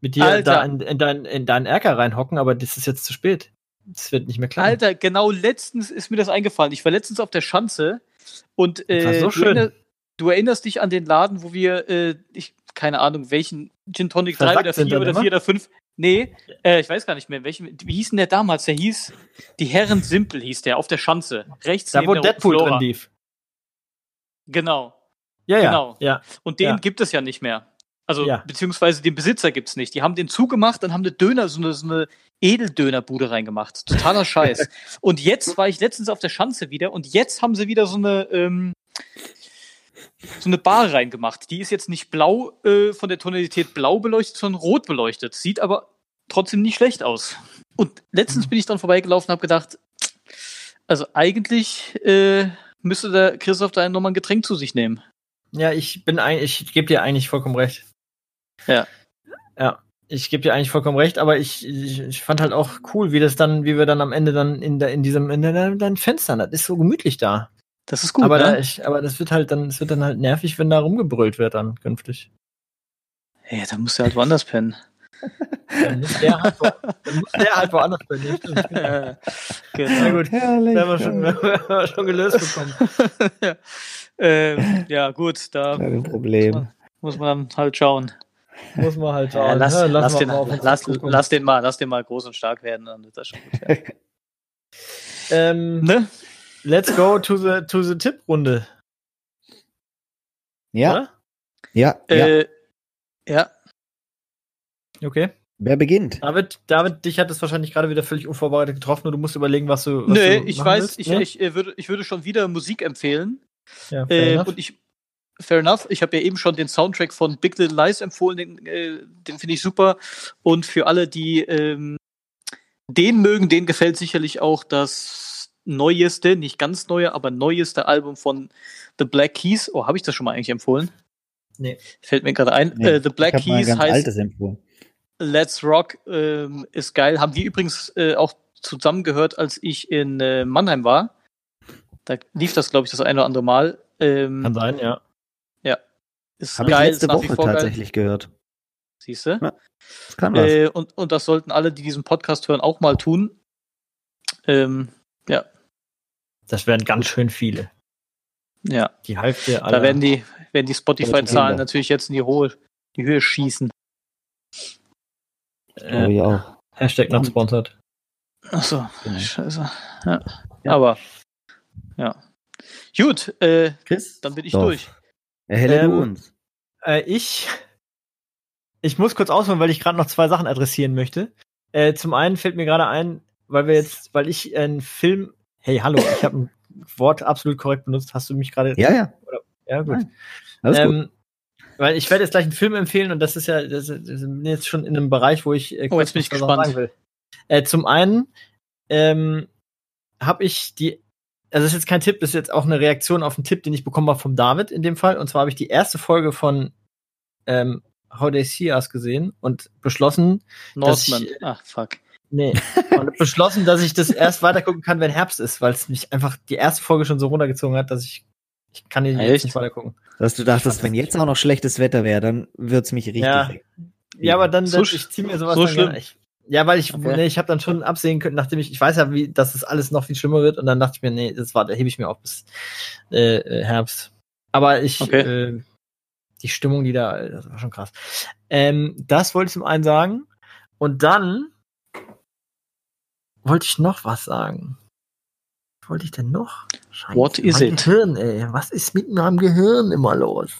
mit dir Alter. da in, in, dein, in deinen Erker reinhocken, aber das ist jetzt zu spät. Das wird nicht mehr klar. Alter, genau letztens ist mir das eingefallen. Ich war letztens auf der Schanze und äh, so schön. Du, du, erinnerst dich an den Laden, wo wir, äh, ich, keine Ahnung, welchen Gin Tonic 3 oder 4 oder 4 oder 5. Nee, äh, ich weiß gar nicht mehr, welchen, wie hieß denn der damals? Der hieß, die Herren Simpel hieß der, auf der Schanze. Rechts Da, wo Deadpool drin lief. Genau. Ja, ja. Genau. Ja. Und den ja. gibt es ja nicht mehr. Also, ja. beziehungsweise den Besitzer gibt's nicht. Die haben den zugemacht und haben eine Döner, so eine, so eine Edeldönerbude reingemacht. Totaler Scheiß. *laughs* und jetzt war ich letztens auf der Schanze wieder und jetzt haben sie wieder so eine, ähm, so eine Bar reingemacht. Die ist jetzt nicht blau äh, von der Tonalität blau beleuchtet, sondern rot beleuchtet. Sieht aber trotzdem nicht schlecht aus. Und letztens bin ich dann vorbeigelaufen und habe gedacht, also eigentlich äh, müsste der Christoph da nochmal ein Getränk zu sich nehmen. Ja, ich bin eigentlich, ich gebe dir eigentlich vollkommen recht. Ja. Ja, ich gebe dir eigentlich vollkommen recht, aber ich, ich, ich, fand halt auch cool, wie das dann, wie wir dann am Ende dann in der, in diesem, in deinen Fenstern, das ist so gemütlich da. Das ist gut, aber, ne? da, ich, aber das wird halt dann, das wird dann halt nervig, wenn da rumgebrüllt wird dann künftig. Ja, dann musst du halt woanders pennen. dann, muss der halt, wo, dann muss der halt woanders pennen. Ja, *laughs* genau. Na gut, Herrlich, haben wir schon, *laughs* haben wir schon gelöst bekommen. *laughs* ja. Ähm, ja, gut, da. Kein Problem. muss man dann halt schauen. Muss man halt schauen. Ja, lass, Ja, lass, wir den, lass, lass den mal, lass den mal groß und stark werden, dann wird das schon gut werden. Ähm, ne? Let's go to the, to the Tipprunde. Ja, ja, ja. Äh, ja. Okay. Wer beginnt? David, David, dich hat es wahrscheinlich gerade wieder völlig unvorbereitet getroffen und du musst überlegen, was du. Was Nee, du ich weiß, willst, ich, ne? ich, äh, würde, ich würde schon wieder Musik empfehlen. Ja, fair Äh, enough. und ich, fair enough, ich habe ja eben schon den Soundtrack von Big Little Lies empfohlen, den, äh, den finde ich super. Und für alle, die ähm, den mögen, den gefällt sicherlich auch das neueste, nicht ganz neue, aber neueste Album von The Black Keys. Oh, habe ich das schon mal eigentlich empfohlen? Nee. Fällt mir gerade ein. Nee, äh, The Black ich hab mal ein Keys ganz heißt altes empfohlen. Let's Rock ähm, ist geil. Haben die übrigens äh, auch zusammengehört, als ich in äh, Mannheim war. Da lief das, glaube ich, das eine oder andere Mal. Ähm, Kann sein, ja. ist Habe ich geil, letzte ist nach wie Woche vor geil. tatsächlich gehört. Siehst du? Das kann was. Äh, und, und das sollten alle, die diesen Podcast hören, auch mal tun. Ähm, Das wären ganz schön viele. ja, Die Hälfte aller. da werden die, werden die Spotify-Zahlen natürlich jetzt in die, Hohe, die Höhe schießen. Äh, ich auch. Hashtag not sponsored. Achso, Genau. scheiße. Ja. Ja. Aber, ja. Gut, äh, Chris? dann bin ich Doch. durch. Erhelle Ähm, du uns. Äh, ich. Ich muss kurz ausholen, weil ich gerade noch zwei Sachen adressieren möchte. Äh, zum einen fällt mir gerade ein, weil wir jetzt, weil ich einen Film. Hey, hallo, ich habe ein Wort absolut korrekt benutzt. Hast du mich gerade? Ja, ja. Ja, gut. Nein. Alles gut. Ähm, weil ich werde jetzt gleich einen Film empfehlen und das ist ja, das, sind jetzt schon in einem Bereich, wo ich äh, Oh, jetzt bin ich gespannt. sagen will. Äh, zum einen ähm, habe ich die, also das ist jetzt kein Tipp, das ist jetzt auch eine Reaktion auf einen Tipp, den ich bekommen habe vom David in dem Fall. Und zwar habe ich die erste Folge von ähm, How They See Us gesehen und beschlossen, Northman. ich- Ach, fuck. Nee, und beschlossen, dass ich das erst weitergucken kann, wenn Herbst ist, weil es mich einfach die erste Folge schon so runtergezogen hat, dass ich ich kann den jetzt nicht weitergucken. Dass du dachtest, wenn jetzt auch noch schlechtes Wetter wäre, dann wird's mich richtig. Ja. weg. Ja, aber dann, So dann ich ziehe mir sowas so schlimm? Ich, ja, weil ich, Okay. nee, ich habe dann schon absehen können, nachdem ich, ich weiß ja, wie, dass es alles noch viel schlimmer wird und dann dachte ich mir, nee, das war, da hebe ich mir auf bis äh, äh, Herbst. Aber ich, Okay. äh, die Stimmung, die da, das war schon krass. Ähm, das wollte ich zum einen sagen und dann wollte ich noch was sagen. Was wollte ich denn noch? Scheiße, What is it? Gehirn, ey. Was ist mit meinem Gehirn immer los?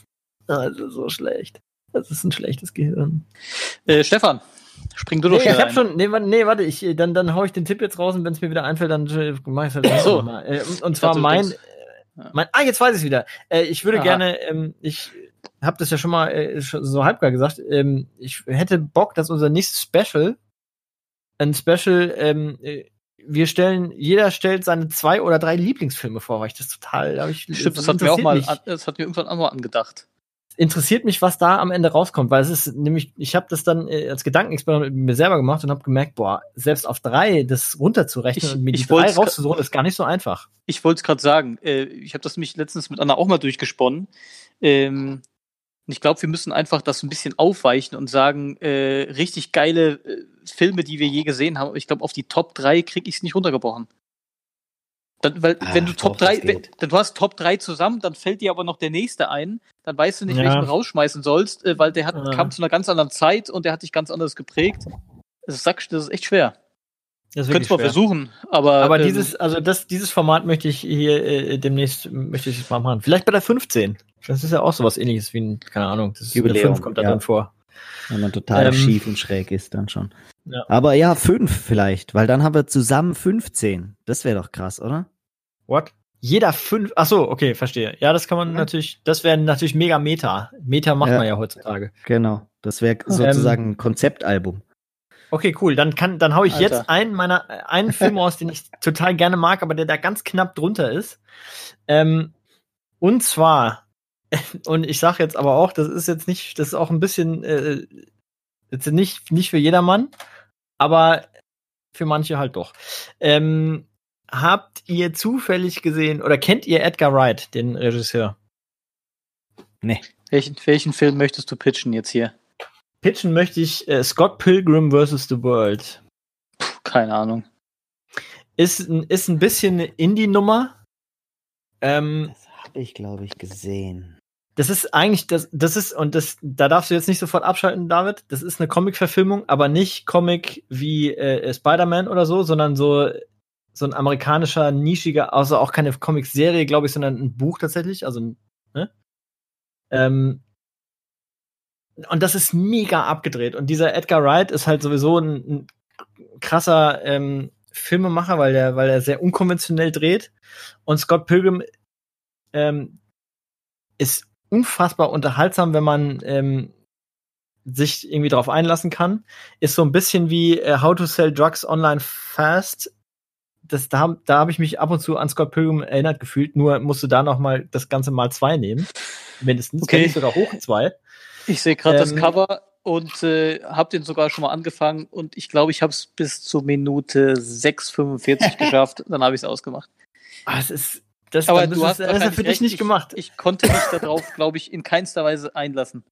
Also so schlecht. Das ist ein schlechtes Gehirn. Äh, Stefan, spring du doch Nee, ich hab rein. schon, nee, warte, nee, warte, ich, äh, dann, dann hau ich den Tipp jetzt raus und wenn es mir wieder einfällt, dann äh, mach ich halt Ach so. nochmal. Äh, und, und Ich zwar dachte, mein, äh, mein, ah, jetzt weiß ich wieder. Äh, ich würde Aha. gerne, ähm, ich habe das ja schon mal äh, so halbgar gesagt, ähm, ich hätte Bock, dass unser nächstes Special, ein Special, ähm, äh, wir stellen, jeder stellt seine zwei oder drei Lieblingsfilme vor, weil ich das total, hab ich, Stimmt, das hat mir auch mal, mich das hat mir irgendwann auch mal angedacht. interessiert mich, was da am Ende rauskommt, weil es ist nämlich, ich habe das dann äh, als Gedankenexperiment mit mir selber gemacht und habe gemerkt, boah, selbst auf drei das runterzurechnen Ich- und mir die drei rauszusuchen, ist gar nicht so einfach. Ich wollte es gerade sagen, äh, ich habe das nämlich letztens mit Anna auch mal durchgesponnen. Ähm, und ich glaube, wir müssen einfach das ein bisschen aufweichen und sagen, äh, richtig geile äh, Filme, die wir je gesehen haben. Aber Ich glaube, auf die Top 3 kriege ich es nicht runtergebrochen. Dann, weil, Ach, wenn du Top doch, das 3, wenn, dann, du hast Top 3 zusammen, dann fällt dir aber noch der nächste ein, dann weißt du nicht, Ja. welchen du rausschmeißen sollst, äh, weil der hat, Ja. kam zu einer ganz anderen Zeit und der hat dich ganz anders geprägt. Das ist, das ist echt schwer. Das Könntest wirklich mal versuchen, aber. Aber ähm, dieses, also das, dieses Format möchte ich hier äh, demnächst möchte ich mal machen. Vielleicht bei der 15. Das ist ja auch sowas ähnliches wie ein, keine Ahnung, das ist Jubiläum, eine 5 kommt da ja. drin vor. Wenn man total Ähm, schief und schräg ist, dann schon. Ja. Aber ja, fünf vielleicht, weil dann haben wir zusammen 15. Das wäre doch krass, oder? What? Jeder fünf, ach so, okay, verstehe. Ja, das kann man Ja. natürlich, das wäre natürlich mega Meta. Meta macht Ja. man ja heutzutage. Genau. Das wäre Ähm, sozusagen ein Konzeptalbum. Okay, cool. Dann kann, dann hau ich Alter. jetzt einen meiner, äh, einen Film aus, den ich *laughs* total gerne mag, aber der da ganz knapp drunter ist. Ähm, und zwar, *laughs* und ich sage jetzt aber auch, das ist jetzt nicht, das ist auch ein bisschen, äh, jetzt nicht, nicht für jedermann, aber für manche halt doch. Ähm, habt ihr zufällig gesehen oder kennt ihr Edgar Wright, den Regisseur? Nee. welchen, welchen Film möchtest du pitchen jetzt hier? Pitchen möchte ich äh, Scott Pilgrim vs. The World. Puh, keine Ahnung. Ist, ein- ist ein bisschen eine Indie-Nummer. Ähm, Das habe ich, glaube ich, gesehen. Das ist eigentlich, das, das ist, und das, da darfst du jetzt nicht sofort abschalten, David. Das ist eine Comic-Verfilmung, aber nicht Comic wie äh, Spider-Man oder so, sondern so, so ein amerikanischer, nischiger, also auch keine Comic-Serie, glaube ich, sondern ein Buch tatsächlich. Also, ne? Ähm, und das ist mega abgedreht. Und dieser Edgar Wright ist halt sowieso ein, ein krasser ähm, Filmemacher, weil er, weil er sehr unkonventionell dreht. Und Scott Pilgrim ähm, ist unfassbar unterhaltsam, wenn man ähm, sich irgendwie darauf einlassen kann. Ist so ein bisschen wie äh, How to Sell Drugs Online Fast. Das, da da habe ich mich ab und zu an Scott Pilgrim erinnert gefühlt, nur musste da noch mal das Ganze mal zwei nehmen. Mindestens, Okay. wenn nicht sogar hoch zwei. Ich sehe gerade das Ähm, Cover und äh, habe den sogar schon mal angefangen und ich glaube, ich habe es bis zur Minute 6,45 *laughs* geschafft. Dann habe ich es ausgemacht. Ah, es ist, das, Aber du hast es, das ist er für dich recht, nicht ich, gemacht. Ich konnte mich darauf, glaube ich, in keinster Weise einlassen.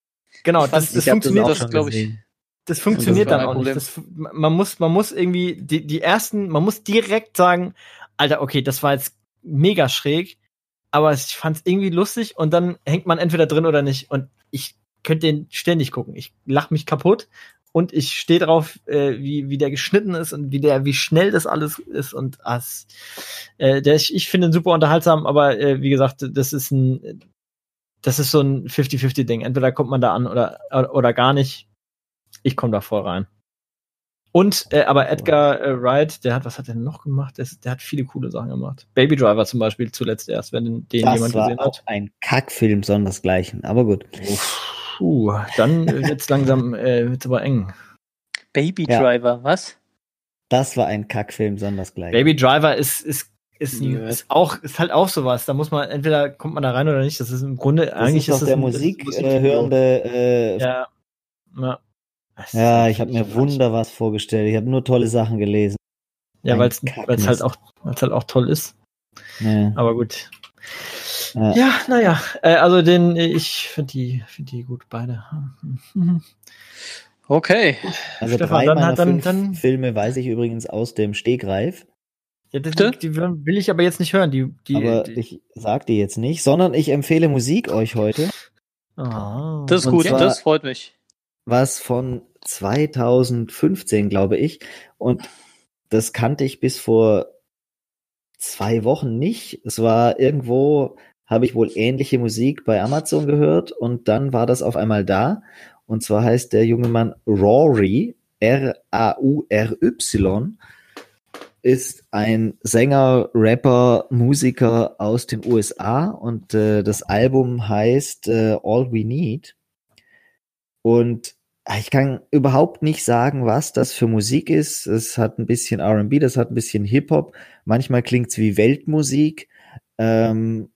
genau, ich fand- das, das ich funktioniert, das, schon glaub ich. gesehen. das funktioniert Das dann auch nicht. Problem. Das, man muss, man muss irgendwie die, die ersten, man muss direkt sagen, Alter, okay, das war jetzt mega schräg, aber ich fand es irgendwie lustig und dann hängt man entweder drin oder nicht. Und ich könnte den ständig gucken. Ich lach mich kaputt und ich stehe drauf, äh, wie, wie der geschnitten ist und wie der, wie schnell das alles ist und as, äh, der, ich, ich finde ihn super unterhaltsam, aber äh, wie gesagt, das ist ein, das ist so ein 50-50 Ding. Entweder kommt man da an oder, oder gar nicht. Ich komme da voll rein. Und, äh, aber Edgar äh, Wright, der hat, was hat er noch gemacht? Der, der hat viele coole Sachen gemacht. Baby Driver zum Beispiel zuletzt erst, wenn den, den Das jemand war gesehen auch hat. ein Kackfilm sondersgleichen, aber gut. Puh, dann *laughs* wird's langsam, äh, wird's aber eng. Baby Ja. Driver, was? Das war ein Kackfilm sondersgleichen. Baby Driver ist, ist, ist, ist auch, ist halt auch sowas. Da muss man, entweder kommt man da rein oder nicht. Das ist im Grunde, das eigentlich ist der ein- Musik das ist ein äh, hörende. Äh, Ja. Ja, Das ja, ist ich habe mir wunder was vorgestellt. Ich habe nur tolle Sachen gelesen. Ja, weil es halt auch, weil's halt auch toll ist. Ja. Aber gut. Ja. Ja, naja. Äh, also den, ich finde die, finde die gut, beide. *laughs* Okay. Also Stefan, drei dann meiner hat- dann- fünf dann- Filme weiß ich übrigens aus dem Stegreif. Ja, das, die will ich aber jetzt nicht hören. Die, die, aber die, ich sag die jetzt nicht, sondern ich empfehle Musik euch heute, Ah. Das ist gut, zwar- das freut mich. was von 2015, glaube ich. Und das kannte ich bis vor zwei Wochen nicht. Es war irgendwo, habe ich wohl ähnliche Musik bei Amazon gehört und dann war das auf einmal da. Und zwar heißt der junge Mann Rory, R-A-U-R-Y, ist ein Sänger, Rapper, Musiker aus den USA und äh, das Album heißt äh, All We Need. Und ah, ich kann überhaupt nicht sagen, was das für Musik ist. Es hat ein bisschen RB, das hat ein bisschen Hip-Hop. Manchmal klingt es wie Weltmusik. Ähm,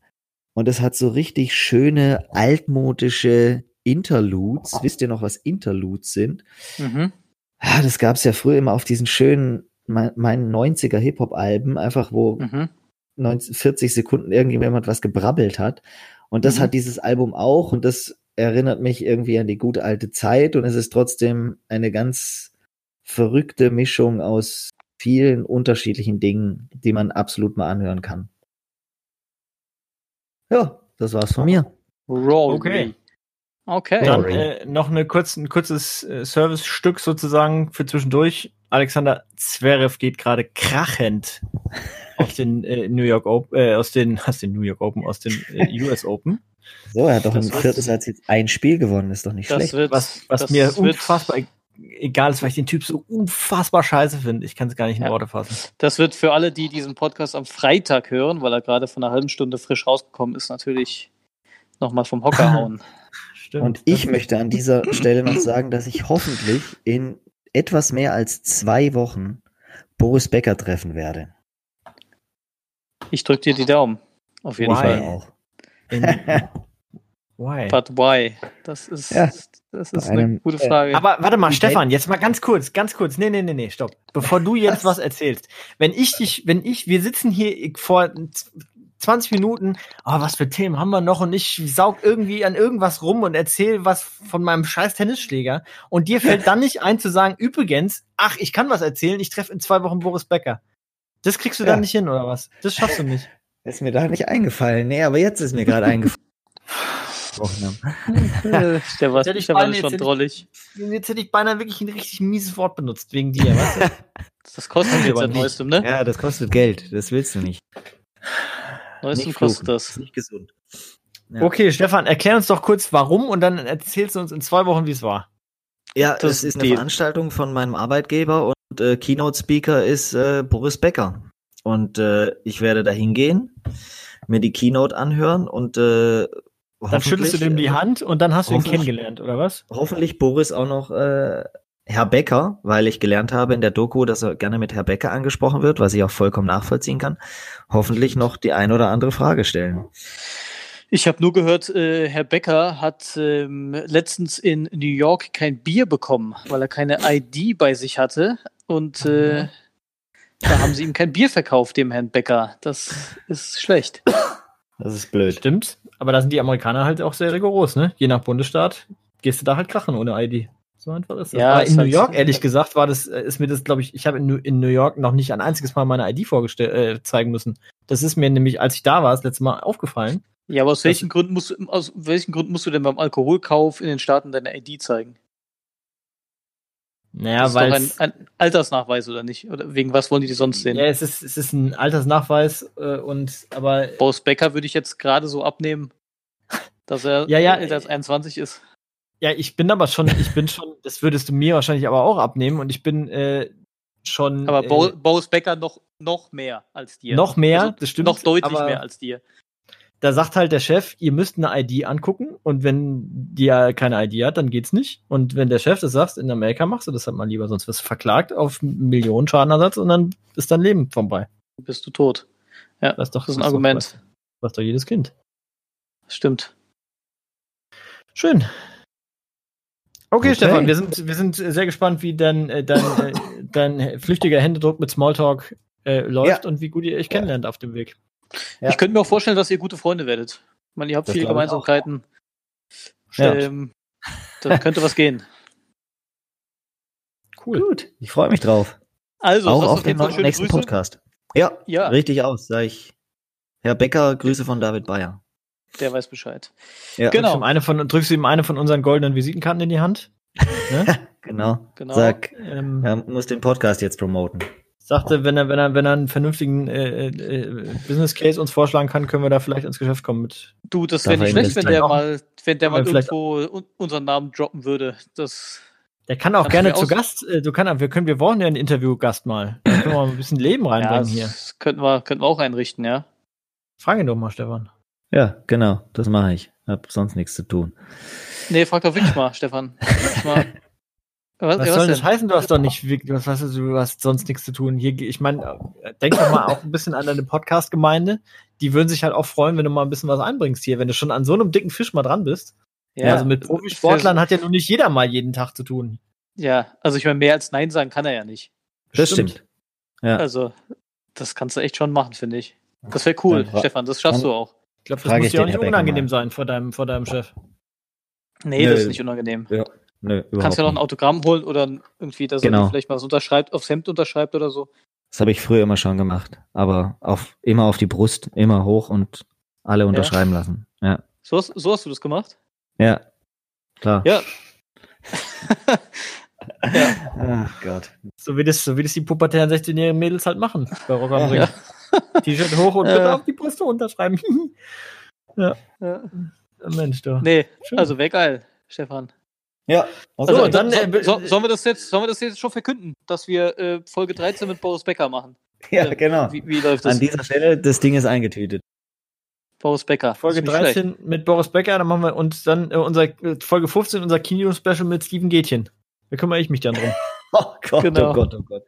und es hat so richtig schöne, altmodische Interludes. Wisst ihr noch, was Interludes sind? Mhm. Ah, das gab es ja früher immer auf diesen schönen, mein- meinen 90er Hip-Hop-Alben, einfach wo Mhm. 19, 40 Sekunden irgendjemand was gebrabbelt hat. Und das Mhm. hat dieses Album auch und das erinnert mich irgendwie an die gute alte Zeit und es ist trotzdem eine ganz verrückte Mischung aus vielen unterschiedlichen Dingen, die man absolut mal anhören kann. Ja, das war's von mir. Rory. Okay. Okay. Dann äh, noch eine kurz, ein kurzes äh, Service-Stück sozusagen für zwischendurch. Alexander Zverev geht gerade krachend *laughs* aus den äh, New York Open, äh, aus den, *laughs* aus den New York Open, aus den äh, US Open. So, er hat doch im wird- vierten Satz jetzt ein Spiel gewonnen, ist doch nicht Das schlecht. wird, Was, was das mir wird, unfassbar egal ist, weil ich den Typ so unfassbar scheiße finde. Ich kann es gar nicht in Ja. Worte fassen. Das wird für alle, die diesen Podcast am Freitag hören, weil er gerade von einer halben Stunde frisch rausgekommen ist, natürlich nochmal vom Hocker *laughs* hauen. Stimmt. Und ich möchte an dieser Stelle noch sagen, dass ich hoffentlich in etwas mehr als zwei Wochen Boris Becker treffen werde. Ich drücke dir die Daumen. Auf jeden Why? Fall. auch. In, *laughs* why? But why? Das ist, Ja. Das ist eine gute äh, Frage. Aber warte mal, Stefan, jetzt mal ganz kurz, ganz kurz. Nee, nee, nee, nee, stopp. Bevor du jetzt was erzählst. Wenn ich dich, wenn ich, wir sitzen hier vor 20 Minuten, oh, was für Themen haben wir noch? Und ich saug irgendwie an irgendwas rum und erzähl was von meinem scheiß Tennisschläger. Und dir fällt dann nicht ein zu sagen, übrigens, ach, ich kann was erzählen, ich treffe in zwei Wochen Boris Becker. Das kriegst du Ja. dann nicht hin, oder was? Das schaffst du nicht. Ist mir da nicht eingefallen. Nee, aber jetzt ist mir gerade eingefallen. *laughs* gesprochen haben. *laughs* Der war, Jetzt hätte ich der war beinahe- schon jetzt drollig. Jetzt hätte ich beinahe wirklich ein richtig mieses Wort benutzt, wegen dir, weißt du? *laughs* Das kostet jetzt nicht. neuestem, ne? Ja, das kostet Geld. Das willst du nicht. Neuestem nicht kostet das. ist nicht gesund. Ja. Okay, Stefan, erklär uns doch kurz, warum und dann erzählst du uns in zwei Wochen, wie es war. Ja, Das das ist eine die- Veranstaltung von meinem Arbeitgeber und äh, Keynote Speaker ist äh, Boris Becker. Und äh, ich werde da hingehen, mir die Keynote anhören und äh, Dann schüttelst du dem die Hand und dann hast du ihn kennengelernt, oder was? Hoffentlich Boris auch noch äh, Herr Becker, weil ich gelernt habe in der Doku, dass er gerne mit Herr Becker angesprochen wird, was ich auch vollkommen nachvollziehen kann. Hoffentlich noch die ein oder andere Frage stellen. Ich habe nur gehört, äh, Herr Becker hat ähm, letztens in New York kein Bier bekommen, weil er keine ID bei sich hatte. Und äh, da haben sie ihm kein Bier verkauft, dem Herrn Becker. Das ist schlecht. Das ist blöd. Stimmt, aber da sind die Amerikaner halt auch sehr rigoros, ne? Je nach Bundesstaat gehst du da halt krachen ohne ID. So einfach ist das. Ja, aber in New halt- York, ehrlich gesagt, war das, äh, ist mir das, glaube ich, ich habe in, New- in New York noch nicht ein einziges Mal meine ID vorgestellt, äh, zeigen müssen. Das ist mir nämlich, als ich da war, das letzte Mal aufgefallen. Ja, aber aus welchen Gründen musst du, aus welchen Gründen musst du denn beim Alkoholkauf in den Staaten deine ID zeigen? Naja, das ist weil doch ein, ein Altersnachweis oder nicht? Oder wegen was wollen die die sonst sehen? ja, es ist, es ist ein Altersnachweis äh, und aber Boris Becker würde ich jetzt gerade so abnehmen, *laughs* dass er Ja, ja, älter als 21 ist. ja, ich bin aber schon, ich bin schon, *laughs* das würdest du mir wahrscheinlich aber auch abnehmen und ich bin äh, schon Aber äh, Bo Boris Becker noch, noch mehr als dir. noch mehr, Also das stimmt, Noch deutlich aber mehr als dir. Da sagt halt der Chef, ihr müsst eine ID angucken und wenn die ja keine ID hat, dann geht's nicht. Und wenn der Chef das sagt, in Amerika machst du das halt mal lieber, sonst wirst du verklagt auf Millionen Schadenersatz und dann ist dein Leben vorbei. Bist du tot. Ja, Das ist doch das ist ein doch- Argument. Was doch jedes Kind. Stimmt. Schön. Okay, Okay. Stefan, wir sind, wir sind sehr gespannt, wie dein, äh, dein, äh, *laughs* dein flüchtiger Händedruck mit Smalltalk äh, läuft und wie gut ihr euch kennenlernt auf dem Weg. Ja. Ich könnte mir auch vorstellen, dass ihr gute Freunde werdet. Ich meine, ihr habt Das viele. Gemeinsamkeiten. Ähm, da *laughs* könnte was gehen. Cool. Gut, ich freue mich drauf. Also, auch auf den nächsten Grüße. Podcast. Ja, Ja. richtig aus, sag ich. Herr Becker, Grüße von David Bayer. Der weiß Bescheid. Ja, Genau. Drückst, ihm eine von, drückst du ihm eine von unseren goldenen Visitenkarten in die Hand? *laughs* Ne? Genau. Genau. Sag, ähm, er muss den Podcast jetzt promoten. Sagte, wenn er, wenn er, wenn er einen vernünftigen äh, äh, Business Case uns vorschlagen kann, können wir da vielleicht ins Geschäft kommen mit. Du, das wäre nicht schlecht, wenn der mal, wenn der mal irgendwo un unseren Namen droppen würde. Das, Der kann auch Kannst gerne zu Gast, äh, du kann, wir können, wir wollen ja einen Interviewgast mal. Da können wir mal ein bisschen Leben *laughs* ja, reinbringen hier. das könnten wir, könnten wir auch einrichten, ja. Frag ihn doch mal, Stefan. Ja, genau, das mache ich. Hab sonst nichts zu tun. Nee, frag doch wirklich mal, Stefan. Wirklich mal. *laughs* Was, Was ja, soll was das denn? heißen? Du hast doch nicht, wirklich- was weißt du, du hast sonst nichts zu tun. Hier, ich meine, äh, denk doch mal auch ein bisschen an deine Podcast-Gemeinde. Die würden sich halt auch freuen, wenn du mal ein bisschen was einbringst hier, wenn du schon an so einem dicken Fisch mal dran bist. Ja, also mit Profisportlern hat ja nun nicht jeder mal jeden Tag zu tun. Ja, also ich meine, mehr als Nein sagen kann er ja nicht. Das stimmt. Ja, Also, das kannst du echt schon machen, finde ich. Das wäre cool, fra- Stefan, das schaffst du auch. Ich glaube, das muss ich dir auch nicht unangenehm sein vor deinem, vor deinem Chef. Nee, Nö. das ist nicht unangenehm. Nö, Du überhaupt kannst ja noch ein. Autogramm holen oder irgendwie, dass er Genau. dir vielleicht mal was unterschreibt, aufs Hemd unterschreibt oder so. Das habe ich früher immer schon gemacht. Aber auf, immer auf die Brust, immer hoch und alle unterschreiben lassen. Ja. So hast, so hast du das gemacht? Ja. Klar. Ja. *laughs* Ach Gott. So wie das, so wie das die pubertären 16-jährigen Mädels halt machen bei Rock am Ring. Ja. T-Shirt hoch und *laughs* bitte auf die Brüste unterschreiben. *laughs* Ja. Mensch, du. Nee, Schön. also wäre geil, Stefan. Ja. Also, Also, dann, dann, äh, so, sollen wir das jetzt, sollen wir das jetzt schon verkünden, dass wir äh, Folge 13 mit Boris Becker machen? *laughs* ja, Äh, genau. Wie, wie läuft das? An dieser Stelle, das Ding ist eingetütet. Boris Becker. Folge Ist nicht schlecht. 13 mit Boris Becker, dann machen wir und dann äh, unser äh, Folge 15 unser Kino-Special mit Steven Gätchen. Da kümmere ich mich dann drum. *laughs* Oh Gott, Genau. oh Gott, oh Gott.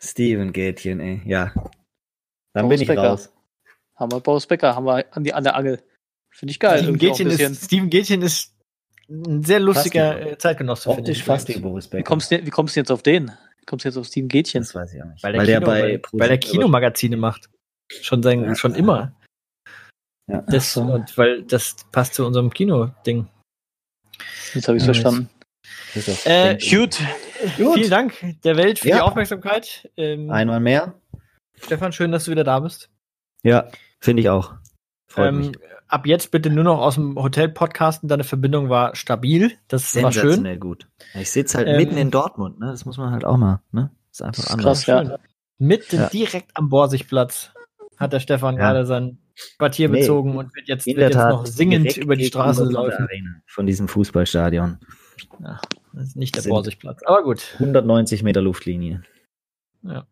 Steven Gätchen, ey. Ja. Dann Boris bin ich Becker. raus. Haben wir Boris Becker, haben wir an, die, an der Angel. Finde ich geil. Steven Gätchen, ist, Steven Gätchen ist ein sehr lustiger Fast äh, Zeitgenosse. finde Optisch ich. fast wie Boris Becker. Wie kommst, du, wie kommst du jetzt auf den? Wie kommst du jetzt auf Steven Gätchen? Das weiß ich auch nicht. Weil der, Kino, bei, weil, weil der Kinomagazine macht. Schon, sein, Ja. schon immer. Ja. Das, so. und weil das passt zu unserem Kino-Ding. Jetzt habe ich Ja, verstanden. Ist Äh, Gut. Gut. Vielen Dank der Welt für Ja. die Aufmerksamkeit. Ähm, Einmal mehr. Stefan, schön, dass du wieder da bist. Ja, finde ich auch. Ähm, ab jetzt bitte nur noch aus dem Hotel podcasten. Deine Verbindung war stabil. Das war schön. Sensationell gut. Ich sitze halt Ähm, mitten in Dortmund, ne? Das muss man halt auch mal, ne? Das ist einfach Das ist anders. krass, ja. Mitten Ja. direkt am Borsigplatz hat der Stefan Ja. gerade sein Quartier Nee, bezogen und wird jetzt, wird jetzt Tat noch singend über die Straße laufen. Von diesem Fußballstadion. Das ist nicht der Borsigplatz. Aber gut. 190 Meter Luftlinie. Ja.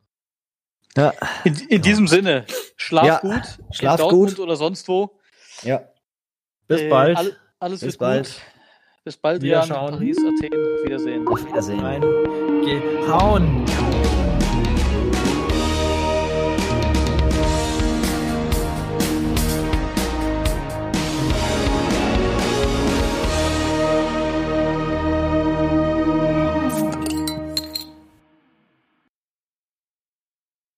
Ja, In, in diesem Sinne, schlaf Ja, gut. schlaf gut. oder sonst wo. ja. Bis Äh, bald. alle- alles Bis wird bald. gut. Bis bald, Wieder Jan. schauen. Paris, Athen. Auf Wiedersehen. Auf Wiedersehen. Rein. Gehauen.